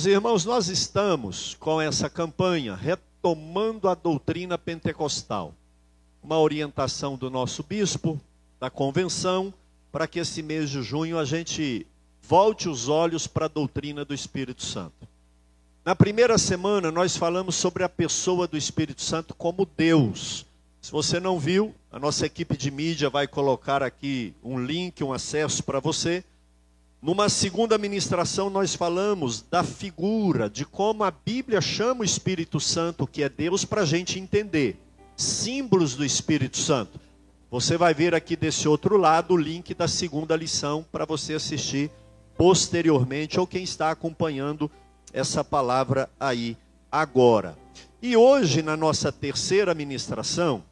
Meus irmãos, nós estamos com essa campanha retomando a doutrina pentecostal. Uma orientação do nosso bispo, da convenção, para que esse mês de junho a gente volte os olhos para a doutrina do Espírito Santo. Na primeira semana nós falamos sobre a pessoa do Espírito Santo como Deus. Se você não viu, a nossa equipe de mídia vai colocar aqui um link, um acesso para você. Numa segunda ministração, nós falamos da figura, de como a Bíblia chama o Espírito Santo, que é Deus, para a gente entender. Símbolos do Espírito Santo. Você vai ver aqui desse outro lado o link da segunda lição para você assistir posteriormente, ou quem está acompanhando essa palavra aí agora. E hoje, na nossa terceira ministração,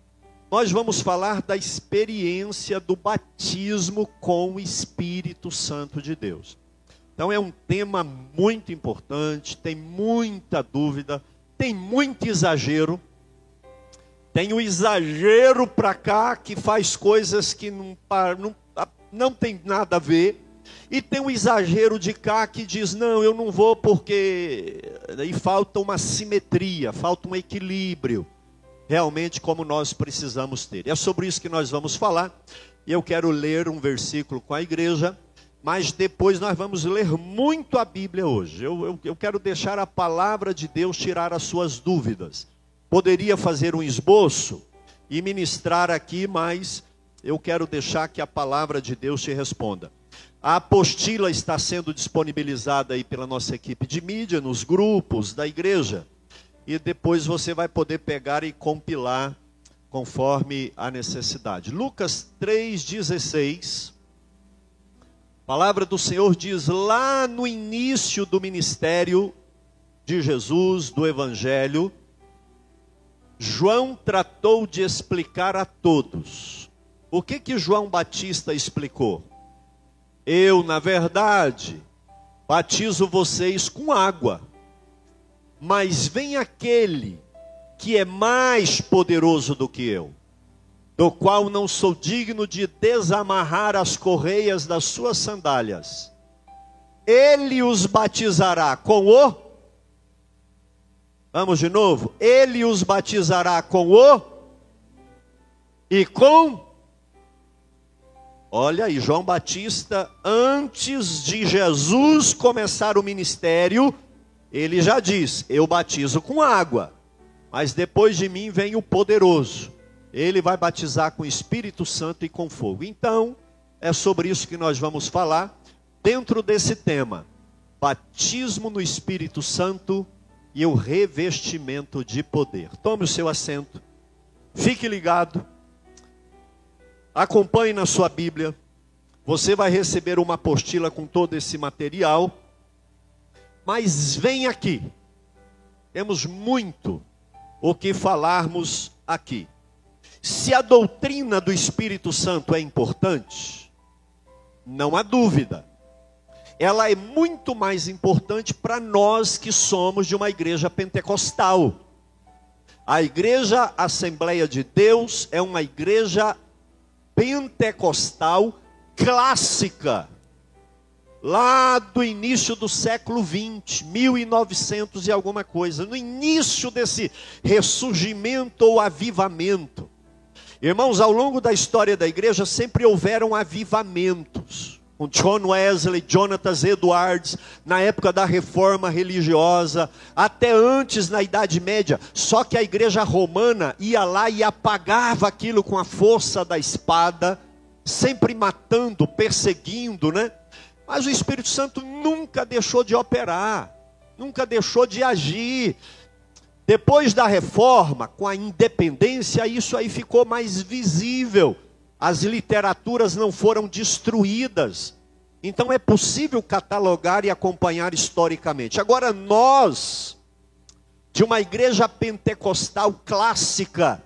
nós vamos falar da experiência do batismo com o Espírito Santo de Deus. Então é um tema muito importante, tem muita dúvida, tem muito exagero. Tem o exagero para cá que faz coisas que não, não, não tem nada a ver. E tem o exagero de cá que diz: não, eu não vou porque. E falta uma simetria, falta um equilíbrio realmente como nós precisamos ter. É sobre isso que nós vamos falar. E eu quero ler um versículo com a igreja, mas depois nós vamos ler muito a Bíblia hoje. Eu, eu, eu quero deixar a palavra de Deus tirar as suas dúvidas. Poderia fazer um esboço e ministrar aqui, mas eu quero deixar que a palavra de Deus te responda. A apostila está sendo disponibilizada aí pela nossa equipe de mídia, nos grupos da igreja e depois você vai poder pegar e compilar conforme a necessidade. Lucas 3,16. A palavra do Senhor diz lá no início do ministério de Jesus, do Evangelho, João tratou de explicar a todos. O que que João Batista explicou? Eu, na verdade, batizo vocês com água mas vem aquele que é mais poderoso do que eu, do qual não sou digno de desamarrar as correias das suas sandálias. Ele os batizará com o. Vamos de novo. Ele os batizará com o. E com. Olha aí, João Batista, antes de Jesus começar o ministério, ele já diz: Eu batizo com água, mas depois de mim vem o poderoso. Ele vai batizar com Espírito Santo e com fogo. Então, é sobre isso que nós vamos falar dentro desse tema: batismo no Espírito Santo e o revestimento de poder. Tome o seu assento, fique ligado, acompanhe na sua Bíblia. Você vai receber uma apostila com todo esse material mas vem aqui. Temos muito o que falarmos aqui. Se a doutrina do Espírito Santo é importante, não há dúvida. Ela é muito mais importante para nós que somos de uma igreja pentecostal. A igreja Assembleia de Deus é uma igreja pentecostal clássica lá do início do século 20, 1900 e alguma coisa, no início desse ressurgimento ou avivamento. Irmãos, ao longo da história da igreja sempre houveram avivamentos. Com John Wesley, Jonathan Edwards, na época da reforma religiosa, até antes na Idade Média. Só que a igreja romana ia lá e apagava aquilo com a força da espada, sempre matando, perseguindo, né? Mas o Espírito Santo nunca deixou de operar, nunca deixou de agir. Depois da reforma, com a independência, isso aí ficou mais visível. As literaturas não foram destruídas. Então é possível catalogar e acompanhar historicamente. Agora, nós, de uma igreja pentecostal clássica,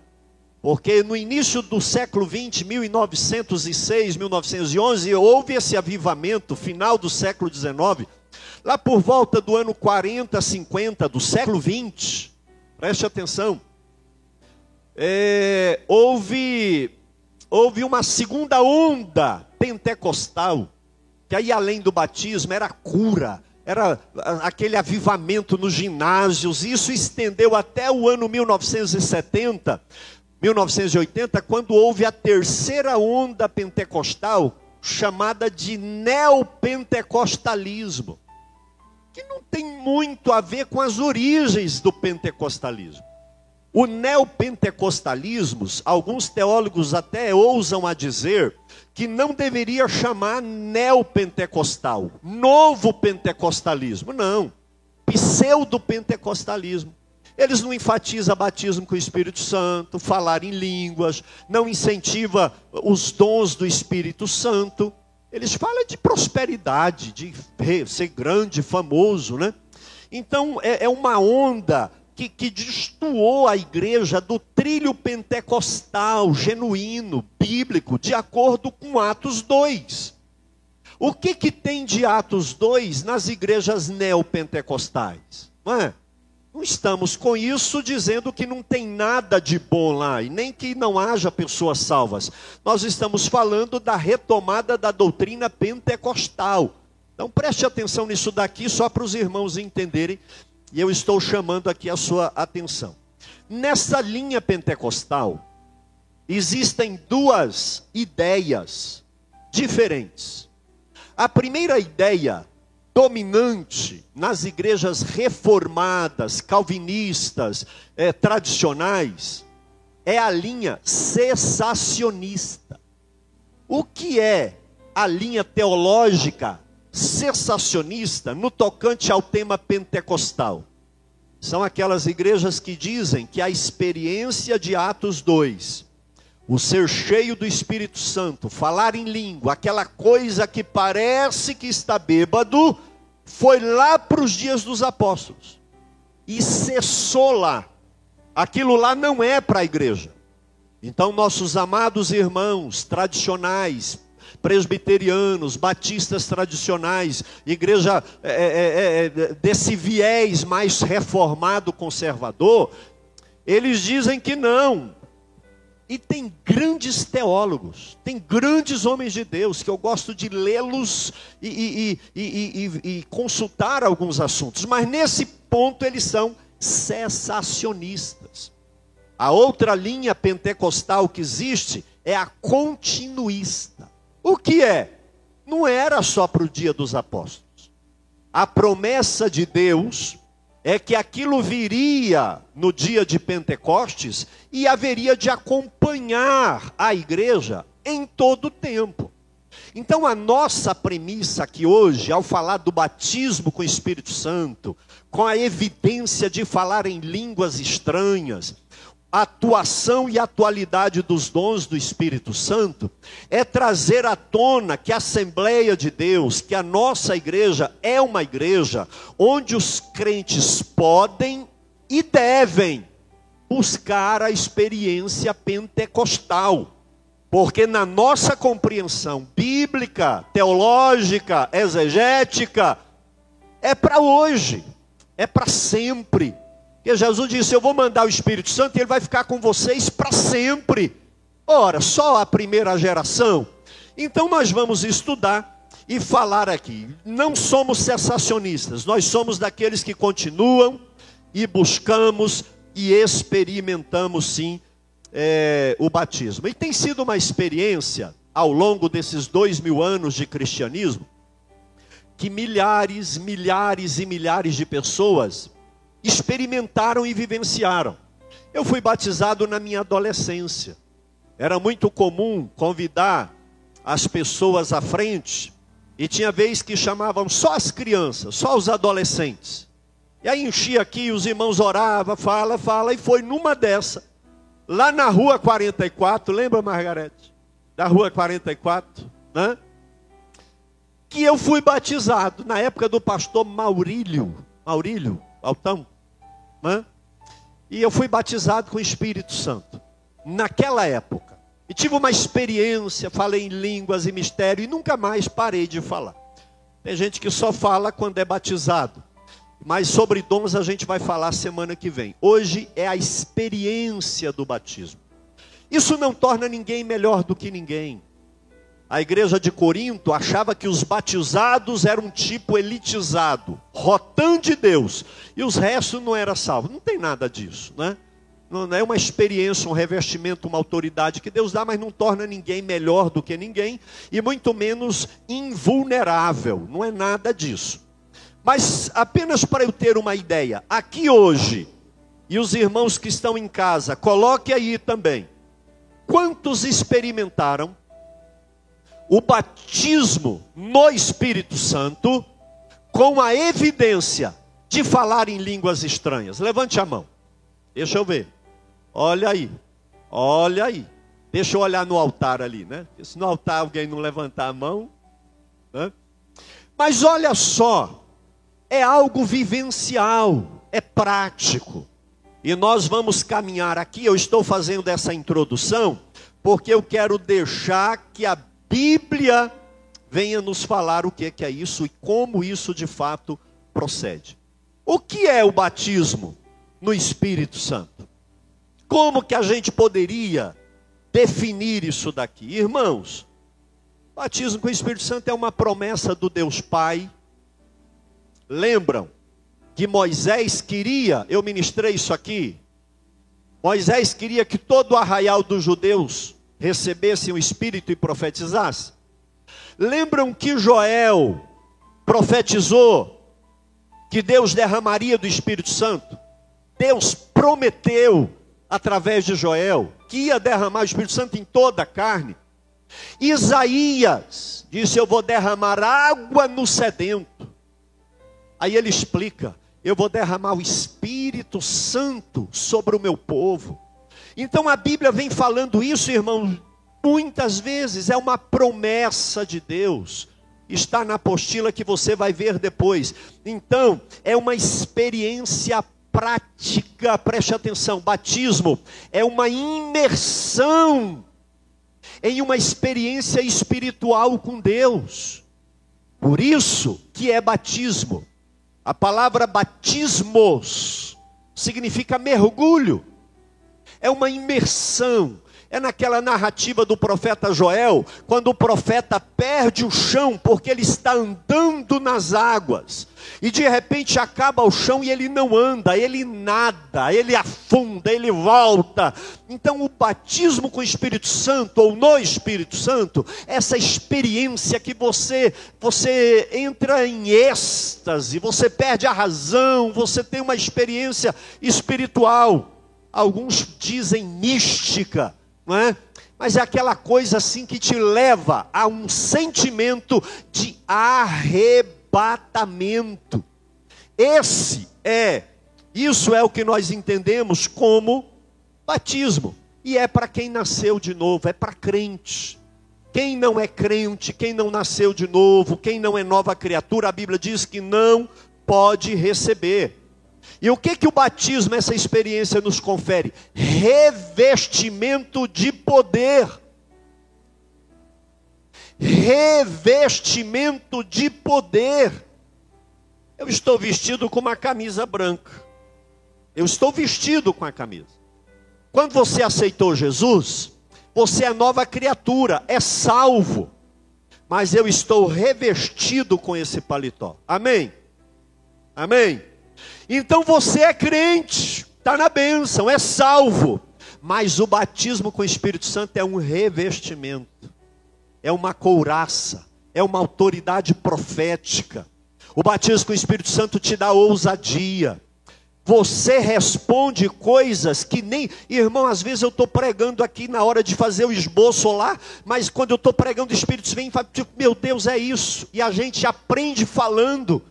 porque no início do século 20, 1906, 1911, houve esse avivamento, final do século 19, lá por volta do ano 40, 50 do século 20, preste atenção, é, houve, houve uma segunda onda pentecostal, que aí além do batismo era cura, era aquele avivamento nos ginásios. Isso estendeu até o ano 1970, 1980, quando houve a terceira onda pentecostal, chamada de neopentecostalismo, que não tem muito a ver com as origens do pentecostalismo. O neopentecostalismo, alguns teólogos até ousam a dizer que não deveria chamar neopentecostal, novo pentecostalismo, não, pseudo-pentecostalismo. Eles não enfatizam batismo com o Espírito Santo, falar em línguas, não incentiva os dons do Espírito Santo. Eles falam de prosperidade, de ser grande, famoso, né? Então é, é uma onda que, que destoou a igreja do trilho pentecostal, genuíno, bíblico, de acordo com Atos 2. O que, que tem de Atos 2 nas igrejas neopentecostais? Não é? Não estamos com isso dizendo que não tem nada de bom lá e nem que não haja pessoas salvas. Nós estamos falando da retomada da doutrina pentecostal. Então preste atenção nisso daqui, só para os irmãos entenderem e eu estou chamando aqui a sua atenção. Nessa linha pentecostal, existem duas ideias diferentes. A primeira ideia dominante nas igrejas reformadas, calvinistas, eh, tradicionais, é a linha cessacionista. O que é a linha teológica cessacionista no tocante ao tema pentecostal. São aquelas igrejas que dizem que a experiência de Atos 2, o ser cheio do Espírito Santo, falar em língua, aquela coisa que parece que está bêbado, foi lá para os dias dos apóstolos e cessou lá. Aquilo lá não é para a igreja. Então, nossos amados irmãos tradicionais, presbiterianos, batistas tradicionais, igreja é é, é, é, desse viés mais reformado, conservador, eles dizem que não. E tem grandes teólogos, tem grandes homens de Deus, que eu gosto de lê-los e, e, e, e, consultar alguns assuntos, mas nesse ponto eles são cessacionistas. A outra linha pentecostal que existe é a continuista. O que é? Não era só para o dia dos apóstolos. A promessa de Deus é que aquilo viria no dia de Pentecostes e haveria de acompanhar a igreja em todo o tempo. Então, a nossa premissa aqui hoje, ao falar do batismo com o Espírito Santo, com a evidência de falar em línguas estranhas, atuação e atualidade dos dons do Espírito Santo é trazer à tona que a Assembleia de Deus, que a nossa igreja é uma igreja onde os crentes podem e devem buscar a experiência pentecostal. Porque na nossa compreensão bíblica, teológica, exegética, é para hoje, é para sempre. Porque Jesus disse: Eu vou mandar o Espírito Santo e ele vai ficar com vocês para sempre. Ora, só a primeira geração. Então nós vamos estudar e falar aqui. Não somos cessacionistas, nós somos daqueles que continuam e buscamos e experimentamos sim é, o batismo. E tem sido uma experiência ao longo desses dois mil anos de cristianismo que milhares, milhares e milhares de pessoas experimentaram e vivenciaram. Eu fui batizado na minha adolescência. Era muito comum convidar as pessoas à frente, e tinha vez que chamavam só as crianças, só os adolescentes. E aí enchia aqui, os irmãos oravam, fala, fala, e foi numa dessa, lá na rua 44, lembra, Margarete? Da rua 44, né? Que eu fui batizado na época do pastor Maurílio, Maurílio, Altão. Né? E eu fui batizado com o Espírito Santo. Naquela época. E tive uma experiência, falei em línguas e mistério e nunca mais parei de falar. Tem gente que só fala quando é batizado. Mas sobre dons a gente vai falar semana que vem. Hoje é a experiência do batismo. Isso não torna ninguém melhor do que ninguém. A igreja de Corinto achava que os batizados eram um tipo elitizado, rotão de Deus, e os restos não eram salvos. Não tem nada disso, né? Não é uma experiência, um revestimento, uma autoridade que Deus dá, mas não torna ninguém melhor do que ninguém e muito menos invulnerável. Não é nada disso. Mas apenas para eu ter uma ideia, aqui hoje, e os irmãos que estão em casa, coloque aí também. Quantos experimentaram o batismo no Espírito Santo com a evidência de falar em línguas estranhas? Levante a mão. Deixa eu ver. Olha aí. Olha aí. Deixa eu olhar no altar ali, né? Se no altar alguém não levantar a mão. Né? Mas olha só. É algo vivencial. É prático. E nós vamos caminhar aqui. Eu estou fazendo essa introdução porque eu quero deixar que a Bíblia venha nos falar o que é isso e como isso de fato procede. O que é o batismo no Espírito Santo? Como que a gente poderia definir isso daqui? Irmãos, batismo com o Espírito Santo é uma promessa do Deus Pai. Lembram que Moisés queria, eu ministrei isso aqui, Moisés queria que todo o arraial dos judeus recebessem o Espírito e profetizasse. Lembram que Joel profetizou que Deus derramaria do Espírito Santo? Deus prometeu através de Joel, que ia derramar o Espírito Santo em toda a carne. Isaías disse: Eu vou derramar água no sedento. Aí ele explica: Eu vou derramar o Espírito Santo sobre o meu povo. Então a Bíblia vem falando isso, irmão, muitas vezes é uma promessa de Deus. Está na apostila que você vai ver depois. Então, é uma experiência prática, preste atenção, batismo é uma imersão em uma experiência espiritual com Deus. Por isso que é batismo. A palavra batismos significa mergulho. É uma imersão, é naquela narrativa do profeta Joel, quando o profeta perde o chão porque ele está andando nas águas. E de repente acaba o chão e ele não anda, ele nada, ele afunda, ele volta. Então o batismo com o Espírito Santo ou no Espírito Santo, essa experiência que você você entra em êxtase, você perde a razão, você tem uma experiência espiritual. Alguns dizem mística não é? Mas é aquela coisa assim que te leva a um sentimento de arrebatamento. Esse é, isso é o que nós entendemos como batismo. E é para quem nasceu de novo, é para crente. Quem não é crente, quem não nasceu de novo, quem não é nova criatura, a Bíblia diz que não pode receber. E o que que o batismo, essa experiência nos confere? Revestimento de poder. Revestimento de poder. Eu estou vestido com uma camisa branca. Eu estou vestido com a camisa. Quando você aceitou Jesus, você é nova criatura, é salvo. Mas eu estou revestido com esse paletó. Amém? Amém? Então você é crente, está na bênção, é salvo. Mas o batismo com o Espírito Santo é um revestimento, é uma couraça, é uma autoridade profética. O batismo com o Espírito Santo te dá ousadia. Você responde coisas que nem. Irmão, às vezes eu estou pregando aqui na hora de fazer o esboço lá, mas quando eu estou pregando, o Espírito vem e fala: tipo, Meu Deus, é isso. E a gente aprende falando.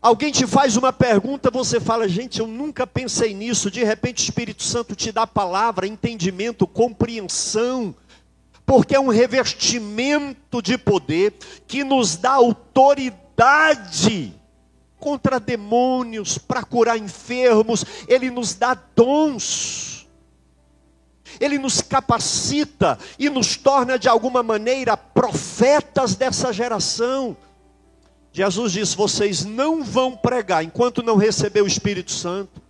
Alguém te faz uma pergunta, você fala, gente, eu nunca pensei nisso. De repente, o Espírito Santo te dá palavra, entendimento, compreensão, porque é um revestimento de poder que nos dá autoridade contra demônios, para curar enfermos, ele nos dá dons. Ele nos capacita e nos torna de alguma maneira profetas dessa geração. Jesus disse: vocês não vão pregar enquanto não receber o Espírito Santo.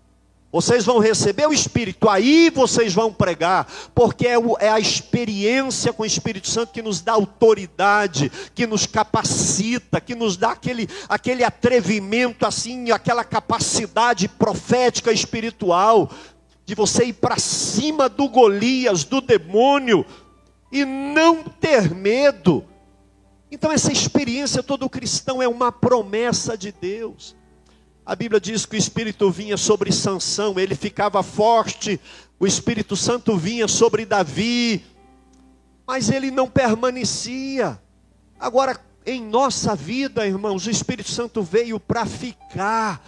Vocês vão receber o Espírito, aí vocês vão pregar, porque é, o, é, a experiência com o Espírito Santo que nos dá autoridade, que nos capacita, que nos dá aquele, aquele atrevimento, assim, aquela capacidade profética espiritual, de você ir para cima do Golias, do demônio, e não ter medo. Então, essa experiência todo cristão é uma promessa de Deus. A Bíblia diz que o Espírito vinha sobre Sansão, ele ficava forte, o Espírito Santo vinha sobre Davi, mas ele não permanecia. Agora, em nossa vida, irmãos, o Espírito Santo veio para ficar.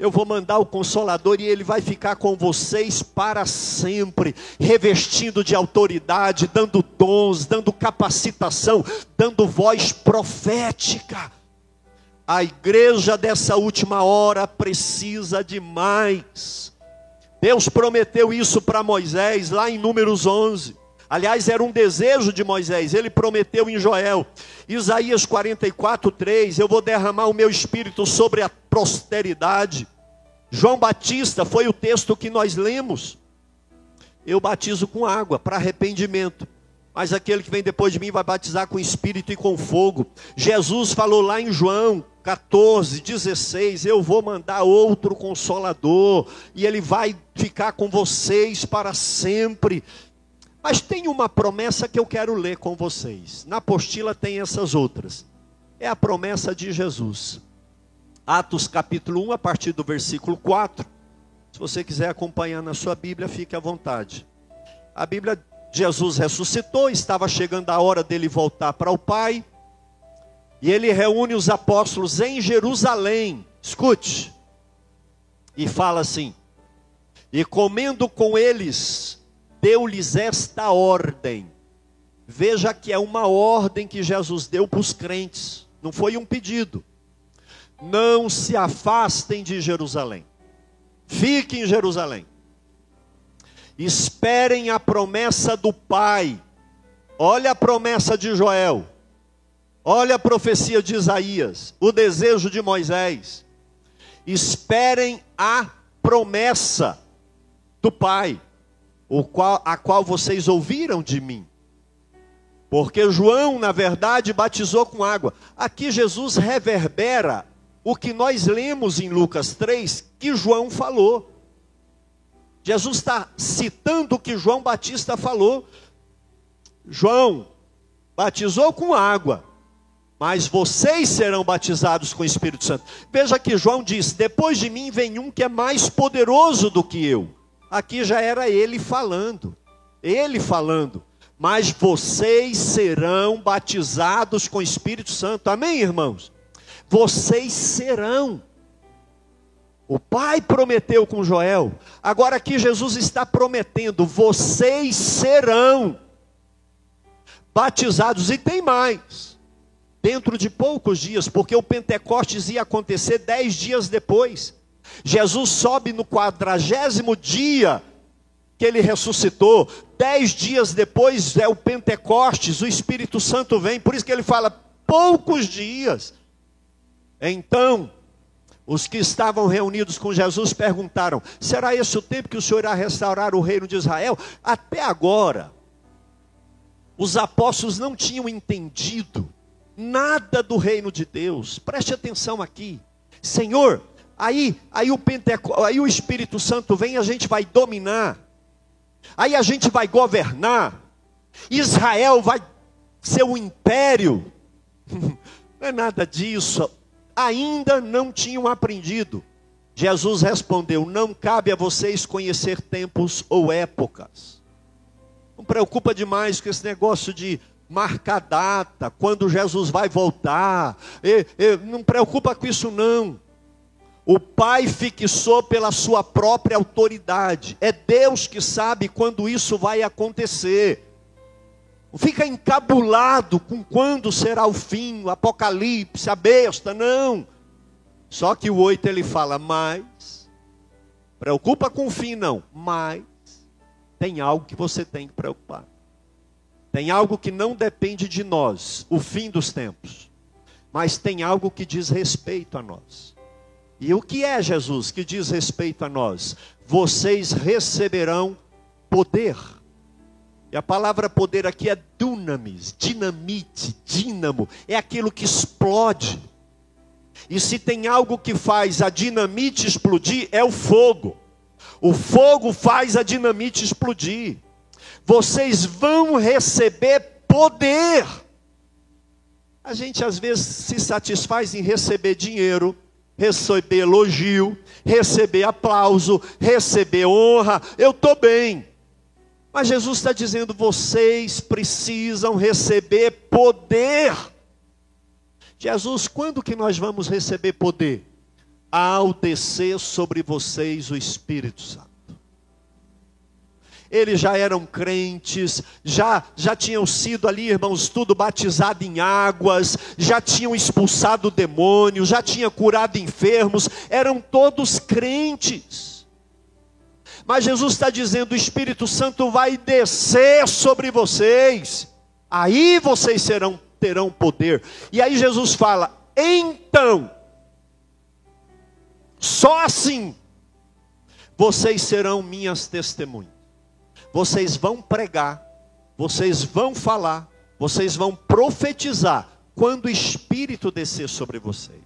Eu vou mandar o Consolador e ele vai ficar com vocês para sempre, revestindo de autoridade, dando dons, dando capacitação, dando voz profética. A igreja dessa última hora precisa de mais. Deus prometeu isso para Moisés lá em Números 11. Aliás, era um desejo de Moisés, ele prometeu em Joel, Isaías 44, 3: Eu vou derramar o meu espírito sobre a posteridade. João Batista foi o texto que nós lemos. Eu batizo com água para arrependimento mas aquele que vem depois de mim vai batizar com espírito e com fogo. Jesus falou lá em João 14, 16: Eu vou mandar outro consolador, e ele vai ficar com vocês para sempre. Mas tem uma promessa que eu quero ler com vocês. Na apostila tem essas outras. É a promessa de Jesus. Atos capítulo 1, a partir do versículo 4. Se você quiser acompanhar na sua Bíblia, fique à vontade. A Bíblia Jesus ressuscitou, estava chegando a hora dele voltar para o Pai, e ele reúne os apóstolos em Jerusalém. Escute, e fala assim: E comendo com eles, deu-lhes esta ordem. Veja que é uma ordem que Jesus deu para os crentes, não foi um pedido. Não se afastem de Jerusalém, fiquem em Jerusalém Esperem a promessa do Pai. Olha a promessa de Joel. Olha a profecia de Isaías. O desejo de Moisés. Esperem a promessa do Pai, o qual, a qual vocês ouviram de mim. Porque João, na verdade, batizou com água. Aqui Jesus reverbera o que nós lemos em Lucas 3, que João falou. Jesus está citando o que João Batista falou. João batizou com água, mas vocês serão batizados com o Espírito Santo. Veja que João diz: Depois de mim vem um que é mais poderoso do que eu. Aqui já era ele falando, ele falando. Mas vocês serão batizados com o Espírito Santo. Amém, irmãos? Vocês serão. O pai prometeu com Joel, agora aqui Jesus está prometendo: vocês serão batizados, e tem mais, dentro de poucos dias, porque o Pentecostes ia acontecer dez dias depois. Jesus sobe no quadragésimo dia que ele ressuscitou, dez dias depois é o Pentecostes, o Espírito Santo vem, por isso que ele fala poucos dias. Então, os que estavam reunidos com Jesus perguntaram: será esse o tempo que o Senhor irá restaurar o reino de Israel? Até agora, os apóstolos não tinham entendido nada do reino de Deus. Preste atenção aqui. Senhor, aí, aí o Penteco, aí o Espírito Santo vem, a gente vai dominar. Aí a gente vai governar. Israel vai ser um império. Não é nada disso ainda não tinham aprendido. Jesus respondeu: Não cabe a vocês conhecer tempos ou épocas. Não preocupa demais com esse negócio de marcar data, quando Jesus vai voltar. E, e, não preocupa com isso, não. O Pai fixou pela sua própria autoridade. É Deus que sabe quando isso vai acontecer. Fica encabulado com quando será o fim, o apocalipse, a besta, não. Só que o 8 ele fala, mas, preocupa com o fim não, mas tem algo que você tem que preocupar. Tem algo que não depende de nós, o fim dos tempos. Mas tem algo que diz respeito a nós. E o que é Jesus que diz respeito a nós? Vocês receberão poder. E a palavra poder aqui é dunamis, dinamite, dínamo, é aquilo que explode. E se tem algo que faz a dinamite explodir, é o fogo. O fogo faz a dinamite explodir. Vocês vão receber poder. A gente às vezes se satisfaz em receber dinheiro, receber elogio, receber aplauso, receber honra. Eu estou bem. Mas Jesus está dizendo: vocês precisam receber poder. Jesus, quando que nós vamos receber poder? Ao descer sobre vocês o Espírito Santo. Eles já eram crentes, já já tinham sido ali, irmãos, tudo batizado em águas, já tinham expulsado demônios, já tinham curado enfermos, eram todos crentes. Mas Jesus está dizendo: o Espírito Santo vai descer sobre vocês, aí vocês serão, terão poder. E aí Jesus fala: então, só assim, vocês serão minhas testemunhas. Vocês vão pregar, vocês vão falar, vocês vão profetizar quando o Espírito descer sobre vocês.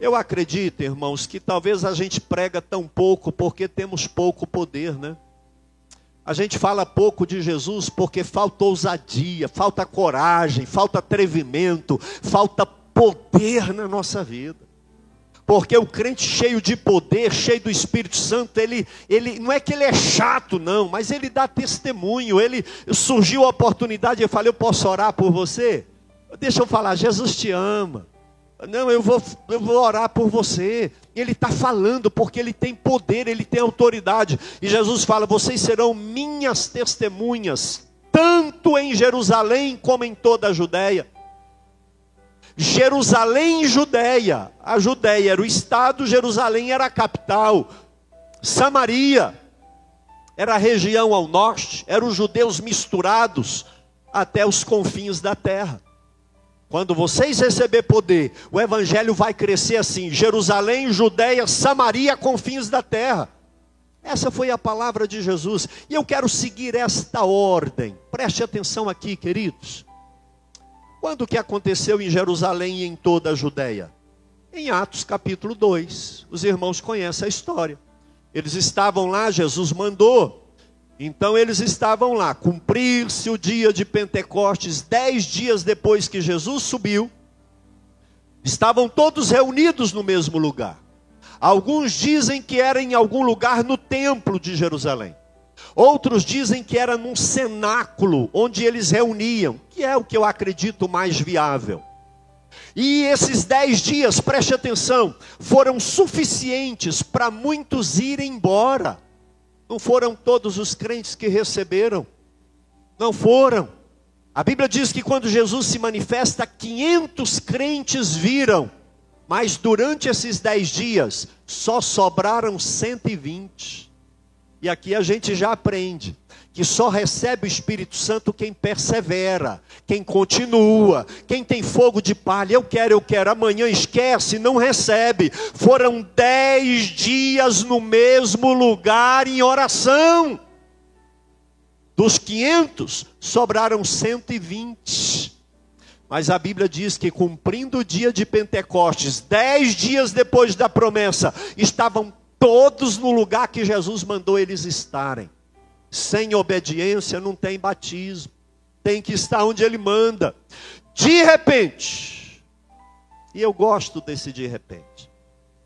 Eu acredito, irmãos, que talvez a gente prega tão pouco porque temos pouco poder, né? A gente fala pouco de Jesus porque falta ousadia, falta coragem, falta atrevimento, falta poder na nossa vida. Porque o crente cheio de poder, cheio do Espírito Santo, ele, ele não é que ele é chato, não, mas ele dá testemunho. Ele surgiu a oportunidade, eu falei, eu posso orar por você? Deixa eu falar, Jesus te ama. Não, eu vou, eu vou orar por você. Ele está falando porque ele tem poder, ele tem autoridade. E Jesus fala: vocês serão minhas testemunhas, tanto em Jerusalém como em toda a Judéia. Jerusalém e Judéia. A Judéia era o estado, Jerusalém era a capital. Samaria era a região ao norte, eram os judeus misturados até os confins da terra. Quando vocês receber poder, o evangelho vai crescer assim: Jerusalém, Judéia, Samaria, confins da terra. Essa foi a palavra de Jesus. E eu quero seguir esta ordem. Preste atenção aqui, queridos. Quando que aconteceu em Jerusalém e em toda a Judéia? Em Atos capítulo 2. Os irmãos conhecem a história. Eles estavam lá, Jesus mandou então eles estavam lá, cumprir-se o dia de Pentecostes, dez dias depois que Jesus subiu, estavam todos reunidos no mesmo lugar. Alguns dizem que era em algum lugar no templo de Jerusalém. Outros dizem que era num cenáculo onde eles reuniam, que é o que eu acredito mais viável. E esses dez dias, preste atenção, foram suficientes para muitos irem embora. Não foram todos os crentes que receberam. Não foram. A Bíblia diz que quando Jesus se manifesta, 500 crentes viram. Mas durante esses dez dias, só sobraram 120. E aqui a gente já aprende que só recebe o Espírito Santo quem persevera, quem continua, quem tem fogo de palha. Eu quero, eu quero, amanhã esquece, não recebe. Foram dez dias no mesmo lugar em oração. Dos 500, sobraram 120. Mas a Bíblia diz que cumprindo o dia de Pentecostes, dez dias depois da promessa, estavam todos no lugar que Jesus mandou eles estarem. Sem obediência não tem batismo. Tem que estar onde ele manda. De repente. E eu gosto desse de repente.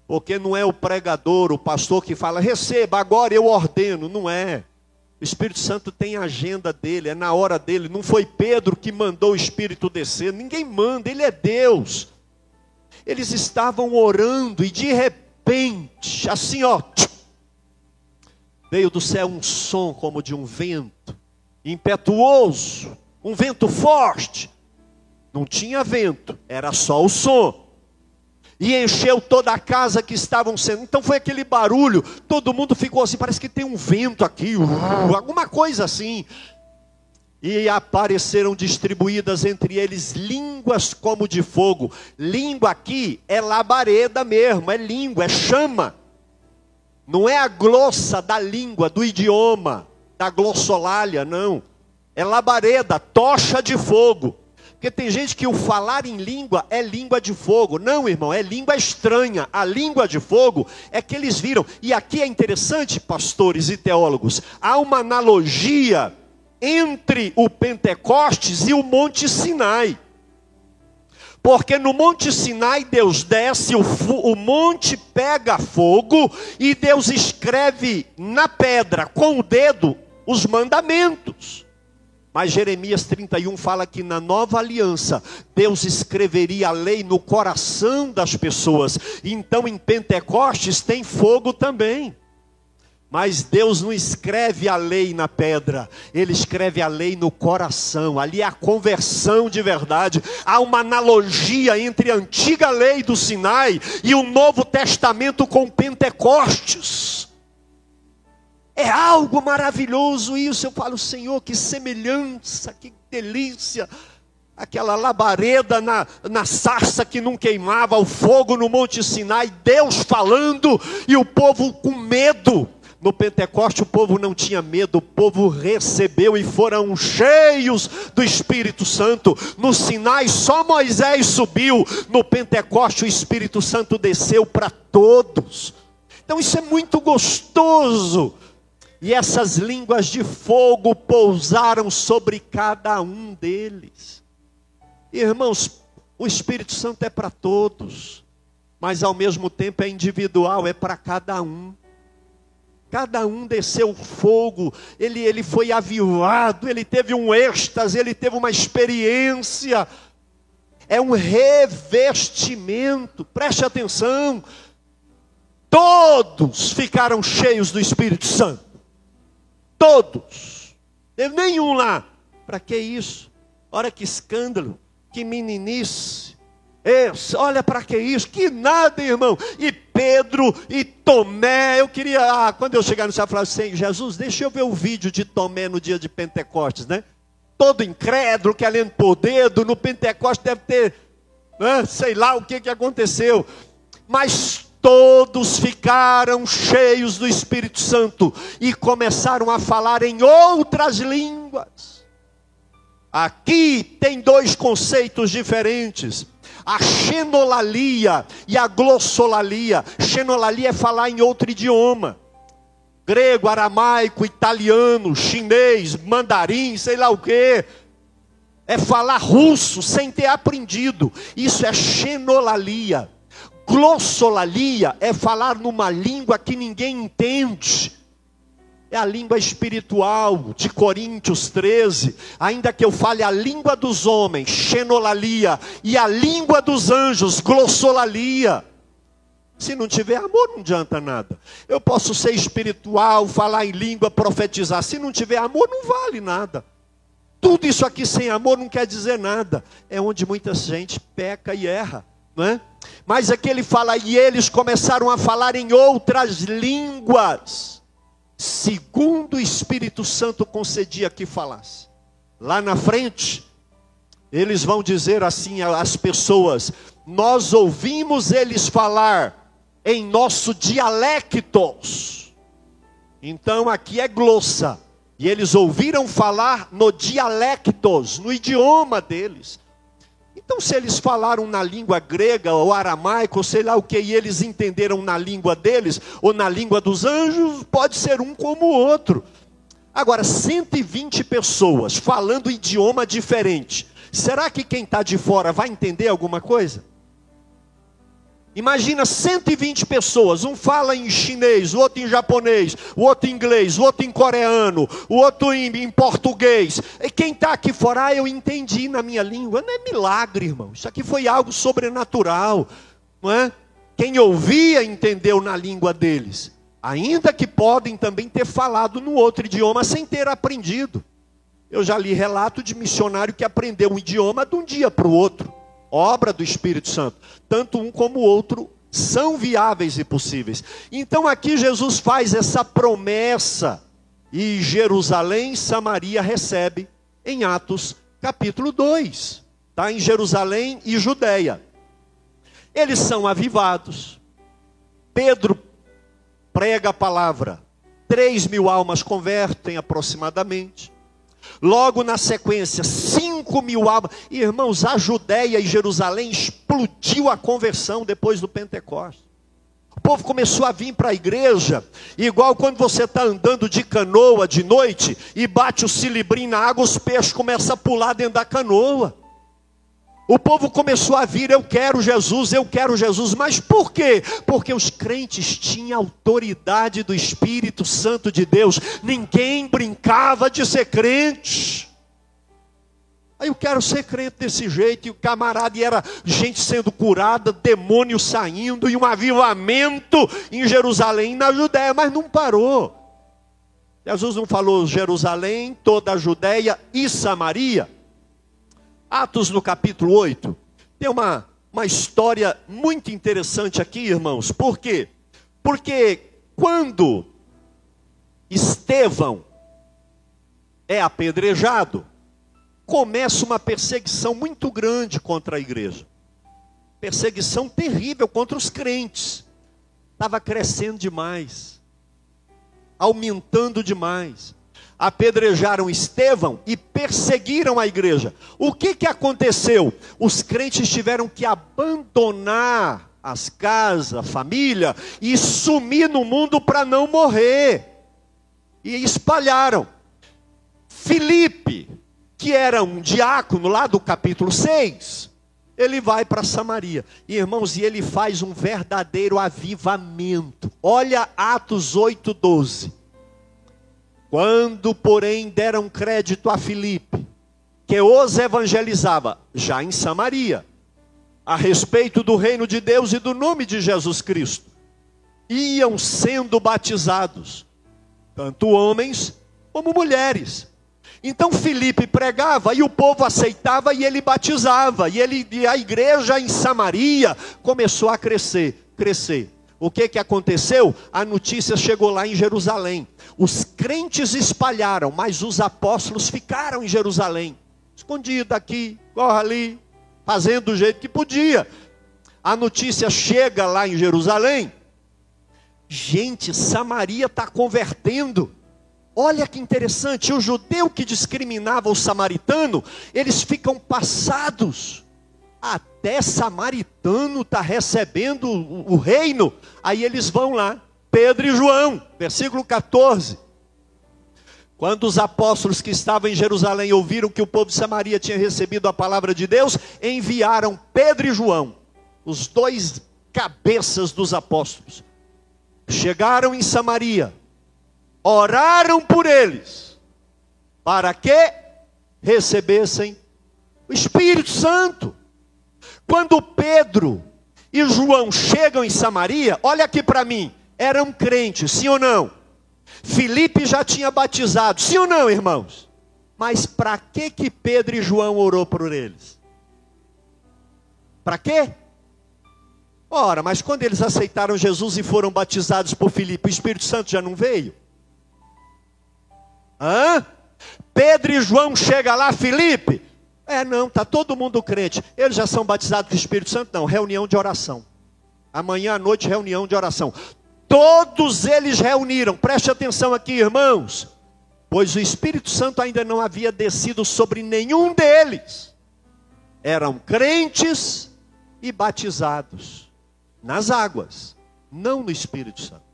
Porque não é o pregador, o pastor que fala, receba, agora eu ordeno. Não é. O Espírito Santo tem a agenda dele, é na hora dele. Não foi Pedro que mandou o Espírito descer. Ninguém manda, ele é Deus. Eles estavam orando e de repente, assim ó, veio do céu um som como de um vento, impetuoso, um vento forte. Não tinha vento, era só o som. E encheu toda a casa que estavam sendo. Então foi aquele barulho, todo mundo ficou assim, parece que tem um vento aqui, uh, alguma coisa assim. E apareceram distribuídas entre eles línguas como de fogo. Língua aqui é labareda mesmo, é língua, é chama. Não é a glossa da língua, do idioma, da glossolalia, não. É labareda, tocha de fogo. Porque tem gente que o falar em língua é língua de fogo. Não, irmão, é língua estranha. A língua de fogo é que eles viram. E aqui é interessante, pastores e teólogos, há uma analogia entre o Pentecostes e o Monte Sinai. Porque no Monte Sinai Deus desce, o, o, monte pega fogo e Deus escreve na pedra com o dedo os mandamentos. Mas Jeremias 31 fala que na nova aliança Deus escreveria a lei no coração das pessoas. Então em Pentecostes tem fogo também. Mas Deus não escreve a lei na pedra, Ele escreve a lei no coração. Ali é a conversão de verdade. Há uma analogia entre a antiga lei do Sinai e o Novo Testamento com Pentecostes. É algo maravilhoso isso. Eu falo, Senhor, que semelhança, que delícia. Aquela labareda na, na sarça que não queimava, o fogo no Monte Sinai, Deus falando e o povo com medo no Pentecoste o povo não tinha medo, o povo recebeu e foram cheios do Espírito Santo. No Sinai só Moisés subiu, no Pentecoste o Espírito Santo desceu para todos. Então isso é muito gostoso. E essas línguas de fogo pousaram sobre cada um deles. Irmãos, o Espírito Santo é para todos, mas ao mesmo tempo é individual, é para cada um. Cada um desceu fogo, ele, ele foi avivado, ele teve um êxtase, ele teve uma experiência. É um revestimento, preste atenção. Todos ficaram cheios do Espírito Santo. Todos. Teve nenhum lá. Para que isso? Olha que escândalo, que meninice. Olha para que isso, que nada, irmão. E Pedro e Tomé, eu queria, ah, quando eu chegar no céu, falar assim: Jesus, deixa eu ver o vídeo de Tomé no dia de Pentecostes, né? Todo incrédulo, que além por dedo, no Pentecostes deve ter, né, sei lá o que, que aconteceu. Mas todos ficaram cheios do Espírito Santo e começaram a falar em outras línguas. Aqui tem dois conceitos diferentes a xenolalia e a glossolalia. Xenolalia é falar em outro idioma. Grego, aramaico, italiano, chinês, mandarim, sei lá o quê. É falar russo sem ter aprendido. Isso é xenolalia. Glossolalia é falar numa língua que ninguém entende é a língua espiritual de Coríntios 13. Ainda que eu fale a língua dos homens, xenolalia, e a língua dos anjos, glossolalia. Se não tiver amor, não adianta nada. Eu posso ser espiritual, falar em língua, profetizar. Se não tiver amor, não vale nada. Tudo isso aqui sem amor não quer dizer nada. É onde muita gente peca e erra, não é? Mas aqui ele fala, e eles começaram a falar em outras línguas segundo o Espírito Santo concedia que falasse. Lá na frente, eles vão dizer assim às pessoas: Nós ouvimos eles falar em nosso dialectos. Então aqui é glossa. E eles ouviram falar no dialectos, no idioma deles. Então, se eles falaram na língua grega ou aramaico, ou sei lá o que, e eles entenderam na língua deles, ou na língua dos anjos, pode ser um como o outro. Agora, 120 pessoas falando idioma diferente, será que quem está de fora vai entender alguma coisa? Imagina 120 pessoas, um fala em chinês, o outro em japonês, o outro em inglês, o outro em coreano, o outro em, em português. E quem está aqui fora, ah, eu entendi na minha língua. Não é milagre, irmão. Isso aqui foi algo sobrenatural. Não é? Quem ouvia entendeu na língua deles. Ainda que podem também ter falado no outro idioma sem ter aprendido. Eu já li relato de missionário que aprendeu um idioma de um dia para o outro obra do Espírito Santo. Tanto um como o outro são viáveis e possíveis. Então aqui Jesus faz essa promessa e Jerusalém, Samaria recebe em Atos capítulo 2. Está em Jerusalém e Judéia. Eles são avivados. Pedro prega a palavra. Três mil almas convertem aproximadamente. Logo na sequência, cinco mil almas. Irmãos, a Judéia e Jerusalém explodiu a conversão depois do Pentecostes. O povo começou a vir para a igreja, igual quando você está andando de canoa de noite e bate o cilibrim na água, os peixes começam a pular dentro da canoa. O povo começou a vir, eu quero Jesus, eu quero Jesus, mas por quê? Porque os crentes tinham autoridade do Espírito Santo de Deus, ninguém brincava de ser crente. Aí eu quero ser crente desse jeito, e o camarada e era gente sendo curada, demônio saindo, e um avivamento em Jerusalém, na Judéia, mas não parou. Jesus não falou Jerusalém, toda a Judéia e Samaria. Atos no capítulo 8, tem uma, uma história muito interessante aqui, irmãos. Por quê? Porque quando Estevão é apedrejado, começa uma perseguição muito grande contra a igreja. Perseguição terrível contra os crentes. Estava crescendo demais, aumentando demais apedrejaram Estevão e perseguiram a igreja. O que, que aconteceu? Os crentes tiveram que abandonar as casas, a família e sumir no mundo para não morrer. E espalharam. Filipe, que era um diácono lá do capítulo 6, ele vai para Samaria. E, irmãos, e ele faz um verdadeiro avivamento. Olha Atos 8, 12. Quando, porém, deram crédito a Filipe, que os evangelizava, já em Samaria, a respeito do reino de Deus e do nome de Jesus Cristo, iam sendo batizados, tanto homens como mulheres. Então Filipe pregava e o povo aceitava e ele batizava, e, ele, e a igreja em Samaria começou a crescer, crescer. O que, que aconteceu? A notícia chegou lá em Jerusalém. Os crentes espalharam, mas os apóstolos ficaram em Jerusalém, escondido aqui, corra ali, fazendo do jeito que podia. A notícia chega lá em Jerusalém. Gente, Samaria está convertendo. Olha que interessante, o judeu que discriminava o samaritano, eles ficam passados até samaritano está recebendo o, reino. Aí eles vão lá, Pedro e João, versículo 14. Quando os apóstolos que estavam em Jerusalém ouviram que o povo de Samaria tinha recebido a palavra de Deus, enviaram Pedro e João, os dois cabeças dos apóstolos. Chegaram em Samaria, oraram por eles, para que recebessem o Espírito Santo. Quando Pedro e João chegam em Samaria, olha aqui para mim, eram crentes, sim ou não? Filipe já tinha batizado, sim ou não, irmãos? Mas para que que Pedro e João orou por eles? Para quê? Ora, mas quando eles aceitaram Jesus e foram batizados por Filipe, o Espírito Santo já não veio? Hã? Pedro e João chega lá, Filipe, é, não, está todo mundo crente. Eles já são batizados com o Espírito Santo? Não, reunião de oração. Amanhã à noite, reunião de oração. Todos eles reuniram, preste atenção aqui, irmãos, pois o Espírito Santo ainda não havia descido sobre nenhum deles. Eram crentes e batizados nas águas, não no Espírito Santo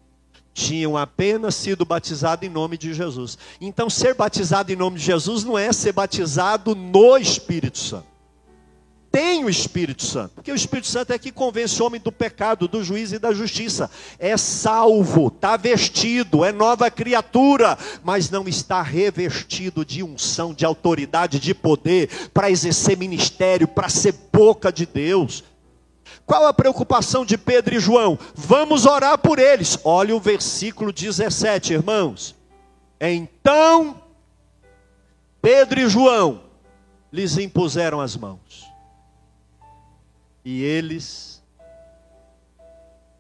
tinham apenas sido batizados em nome de Jesus. Então, ser batizado em nome de Jesus não é ser batizado no Espírito Santo. Tem o Espírito Santo, porque o Espírito Santo é que convence o homem do pecado, do juízo e da justiça. É salvo, está vestido, é nova criatura, mas não está revestido de unção, de autoridade, de poder, para exercer ministério, para ser boca de Deus. Qual a preocupação de Pedro e João? Vamos orar por eles. Olha o versículo 17, irmãos. Então, Pedro e João lhes impuseram as mãos. E eles,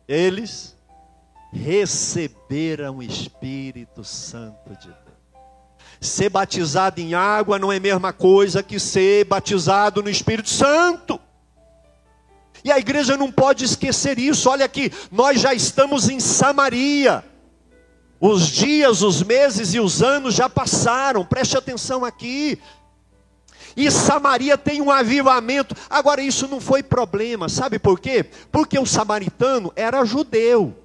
eles receberam o Espírito Santo de Deus. Ser batizado em água não é a mesma coisa que ser batizado no Espírito Santo. E a igreja não pode esquecer isso. Olha aqui, nós já estamos em Samaria. Os dias, os meses e os anos já passaram. Preste atenção aqui. E Samaria tem um avivamento. Agora, isso não foi problema, sabe por quê? Porque o samaritano era judeu.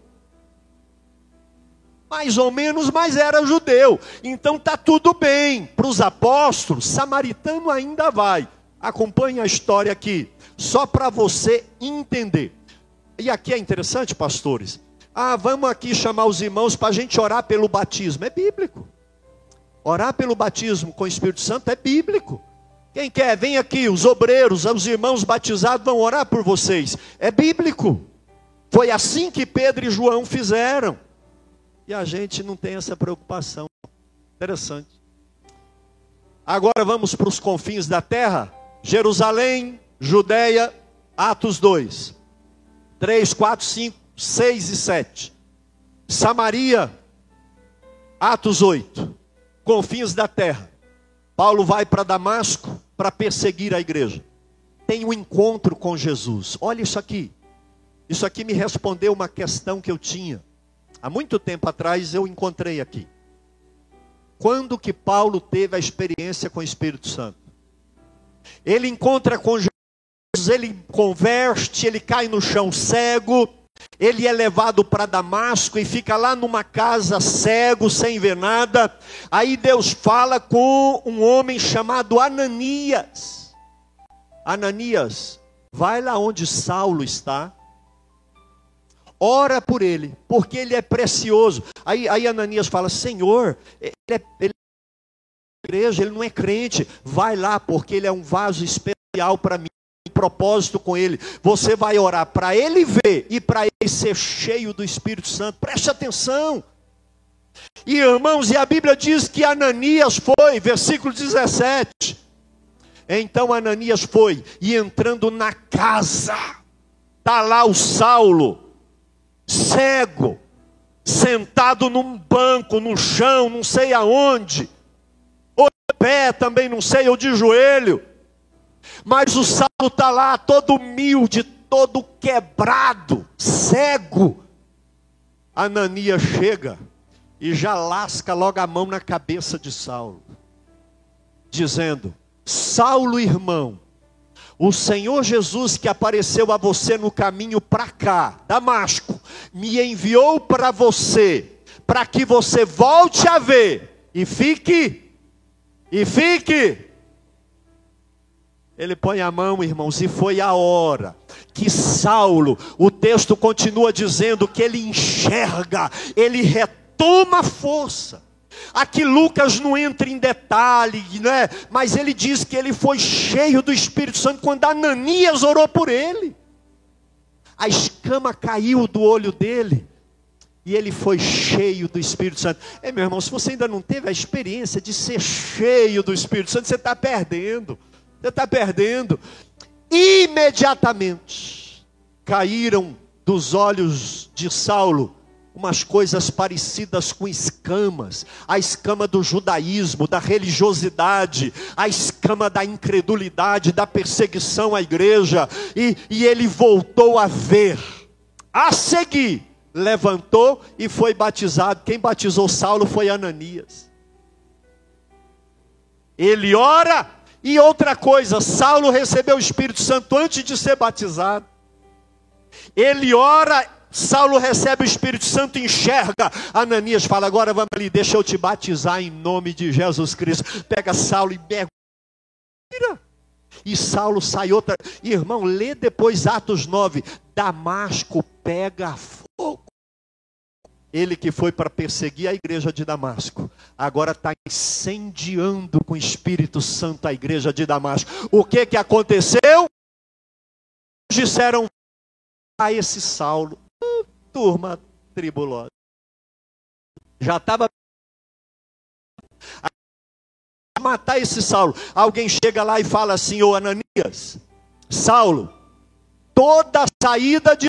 Mais ou menos, mas era judeu. Então tá tudo bem. Para os apóstolos, samaritano ainda vai. Acompanhe a história aqui, só para você entender. E aqui é interessante, pastores. Ah, vamos aqui chamar os irmãos para a gente orar pelo batismo. É bíblico. Orar pelo batismo com o Espírito Santo é bíblico. Quem quer, vem aqui, os obreiros, os irmãos batizados vão orar por vocês. É bíblico. Foi assim que Pedro e João fizeram. E a gente não tem essa preocupação. Interessante. Agora vamos para os confins da terra. Jerusalém, Judéia, Atos 2. 3, 4, 5, 6 e 7. Samaria, Atos 8. Confins da terra. Paulo vai para Damasco para perseguir a igreja. Tem um encontro com Jesus. Olha isso aqui. Isso aqui me respondeu uma questão que eu tinha. Há muito tempo atrás eu encontrei aqui. Quando que Paulo teve a experiência com o Espírito Santo? Ele encontra com Jesus, ele converte, ele cai no chão cego, ele é levado para Damasco e fica lá numa casa cego, sem ver nada. Aí Deus fala com um homem chamado Ananias. Ananias, vai lá onde Saulo está. Ora por ele, porque ele é precioso. Aí, aí Ananias fala: Senhor, ele é, ele é igreja, ele não é crente. Vai lá, porque ele é um vaso especial para mim propósito com ele. Você vai orar para ele ver e para ele ser cheio do Espírito Santo. Preste atenção. E irmãos, e a Bíblia diz que Ananias foi, versículo 17. Então Ananias foi e entrando na casa, tá lá o Saulo, cego, sentado num banco, no chão, não sei aonde, ou de pé também, não sei, ou de joelho. Mas o Saulo está lá, todo humilde, todo quebrado, cego. Ananias chega e já lasca logo a mão na cabeça de Saulo, dizendo: Saulo, irmão, o Senhor Jesus que apareceu a você no caminho para cá, Damasco, me enviou para você, para que você volte a ver e fique, e fique ele põe a mão, irmãos, e foi a hora que Saulo, o texto continua dizendo que ele enxerga, ele retoma força. Aqui Lucas não entra em detalhe, né? mas ele diz que ele foi cheio do Espírito Santo quando Ananias orou por ele. A escama caiu do olho dele e ele foi cheio do Espírito Santo. É, meu irmão, se você ainda não teve a experiência de ser cheio do Espírito Santo, você está perdendo. Você está perdendo. Imediatamente caíram dos olhos de Saulo umas coisas parecidas com escamas, a escama do judaísmo, da religiosidade, a escama da incredulidade, da perseguição à igreja, e, e ele voltou a ver. A seguir, levantou e foi batizado. Quem batizou Saulo foi Ananias. Ele ora e outra coisa, Saulo recebeu o Espírito Santo antes de ser batizado. Ele ora, Saulo recebe o Espírito Santo, enxerga. Ananias fala: Agora vamos ali, deixa eu te batizar em nome de Jesus Cristo. Pega Saulo e mergulha. E Saulo sai outra. Irmão, lê depois Atos 9. Damasco pega fogo. Ele que foi para perseguir a igreja de Damasco, agora está incendiando com o Espírito Santo a igreja de Damasco. O que que aconteceu? Disseram a esse Saulo, uh, turma tribulosa, já estava matar esse Saulo. Alguém chega lá e fala assim: Ô Ananias, Saulo, toda saída de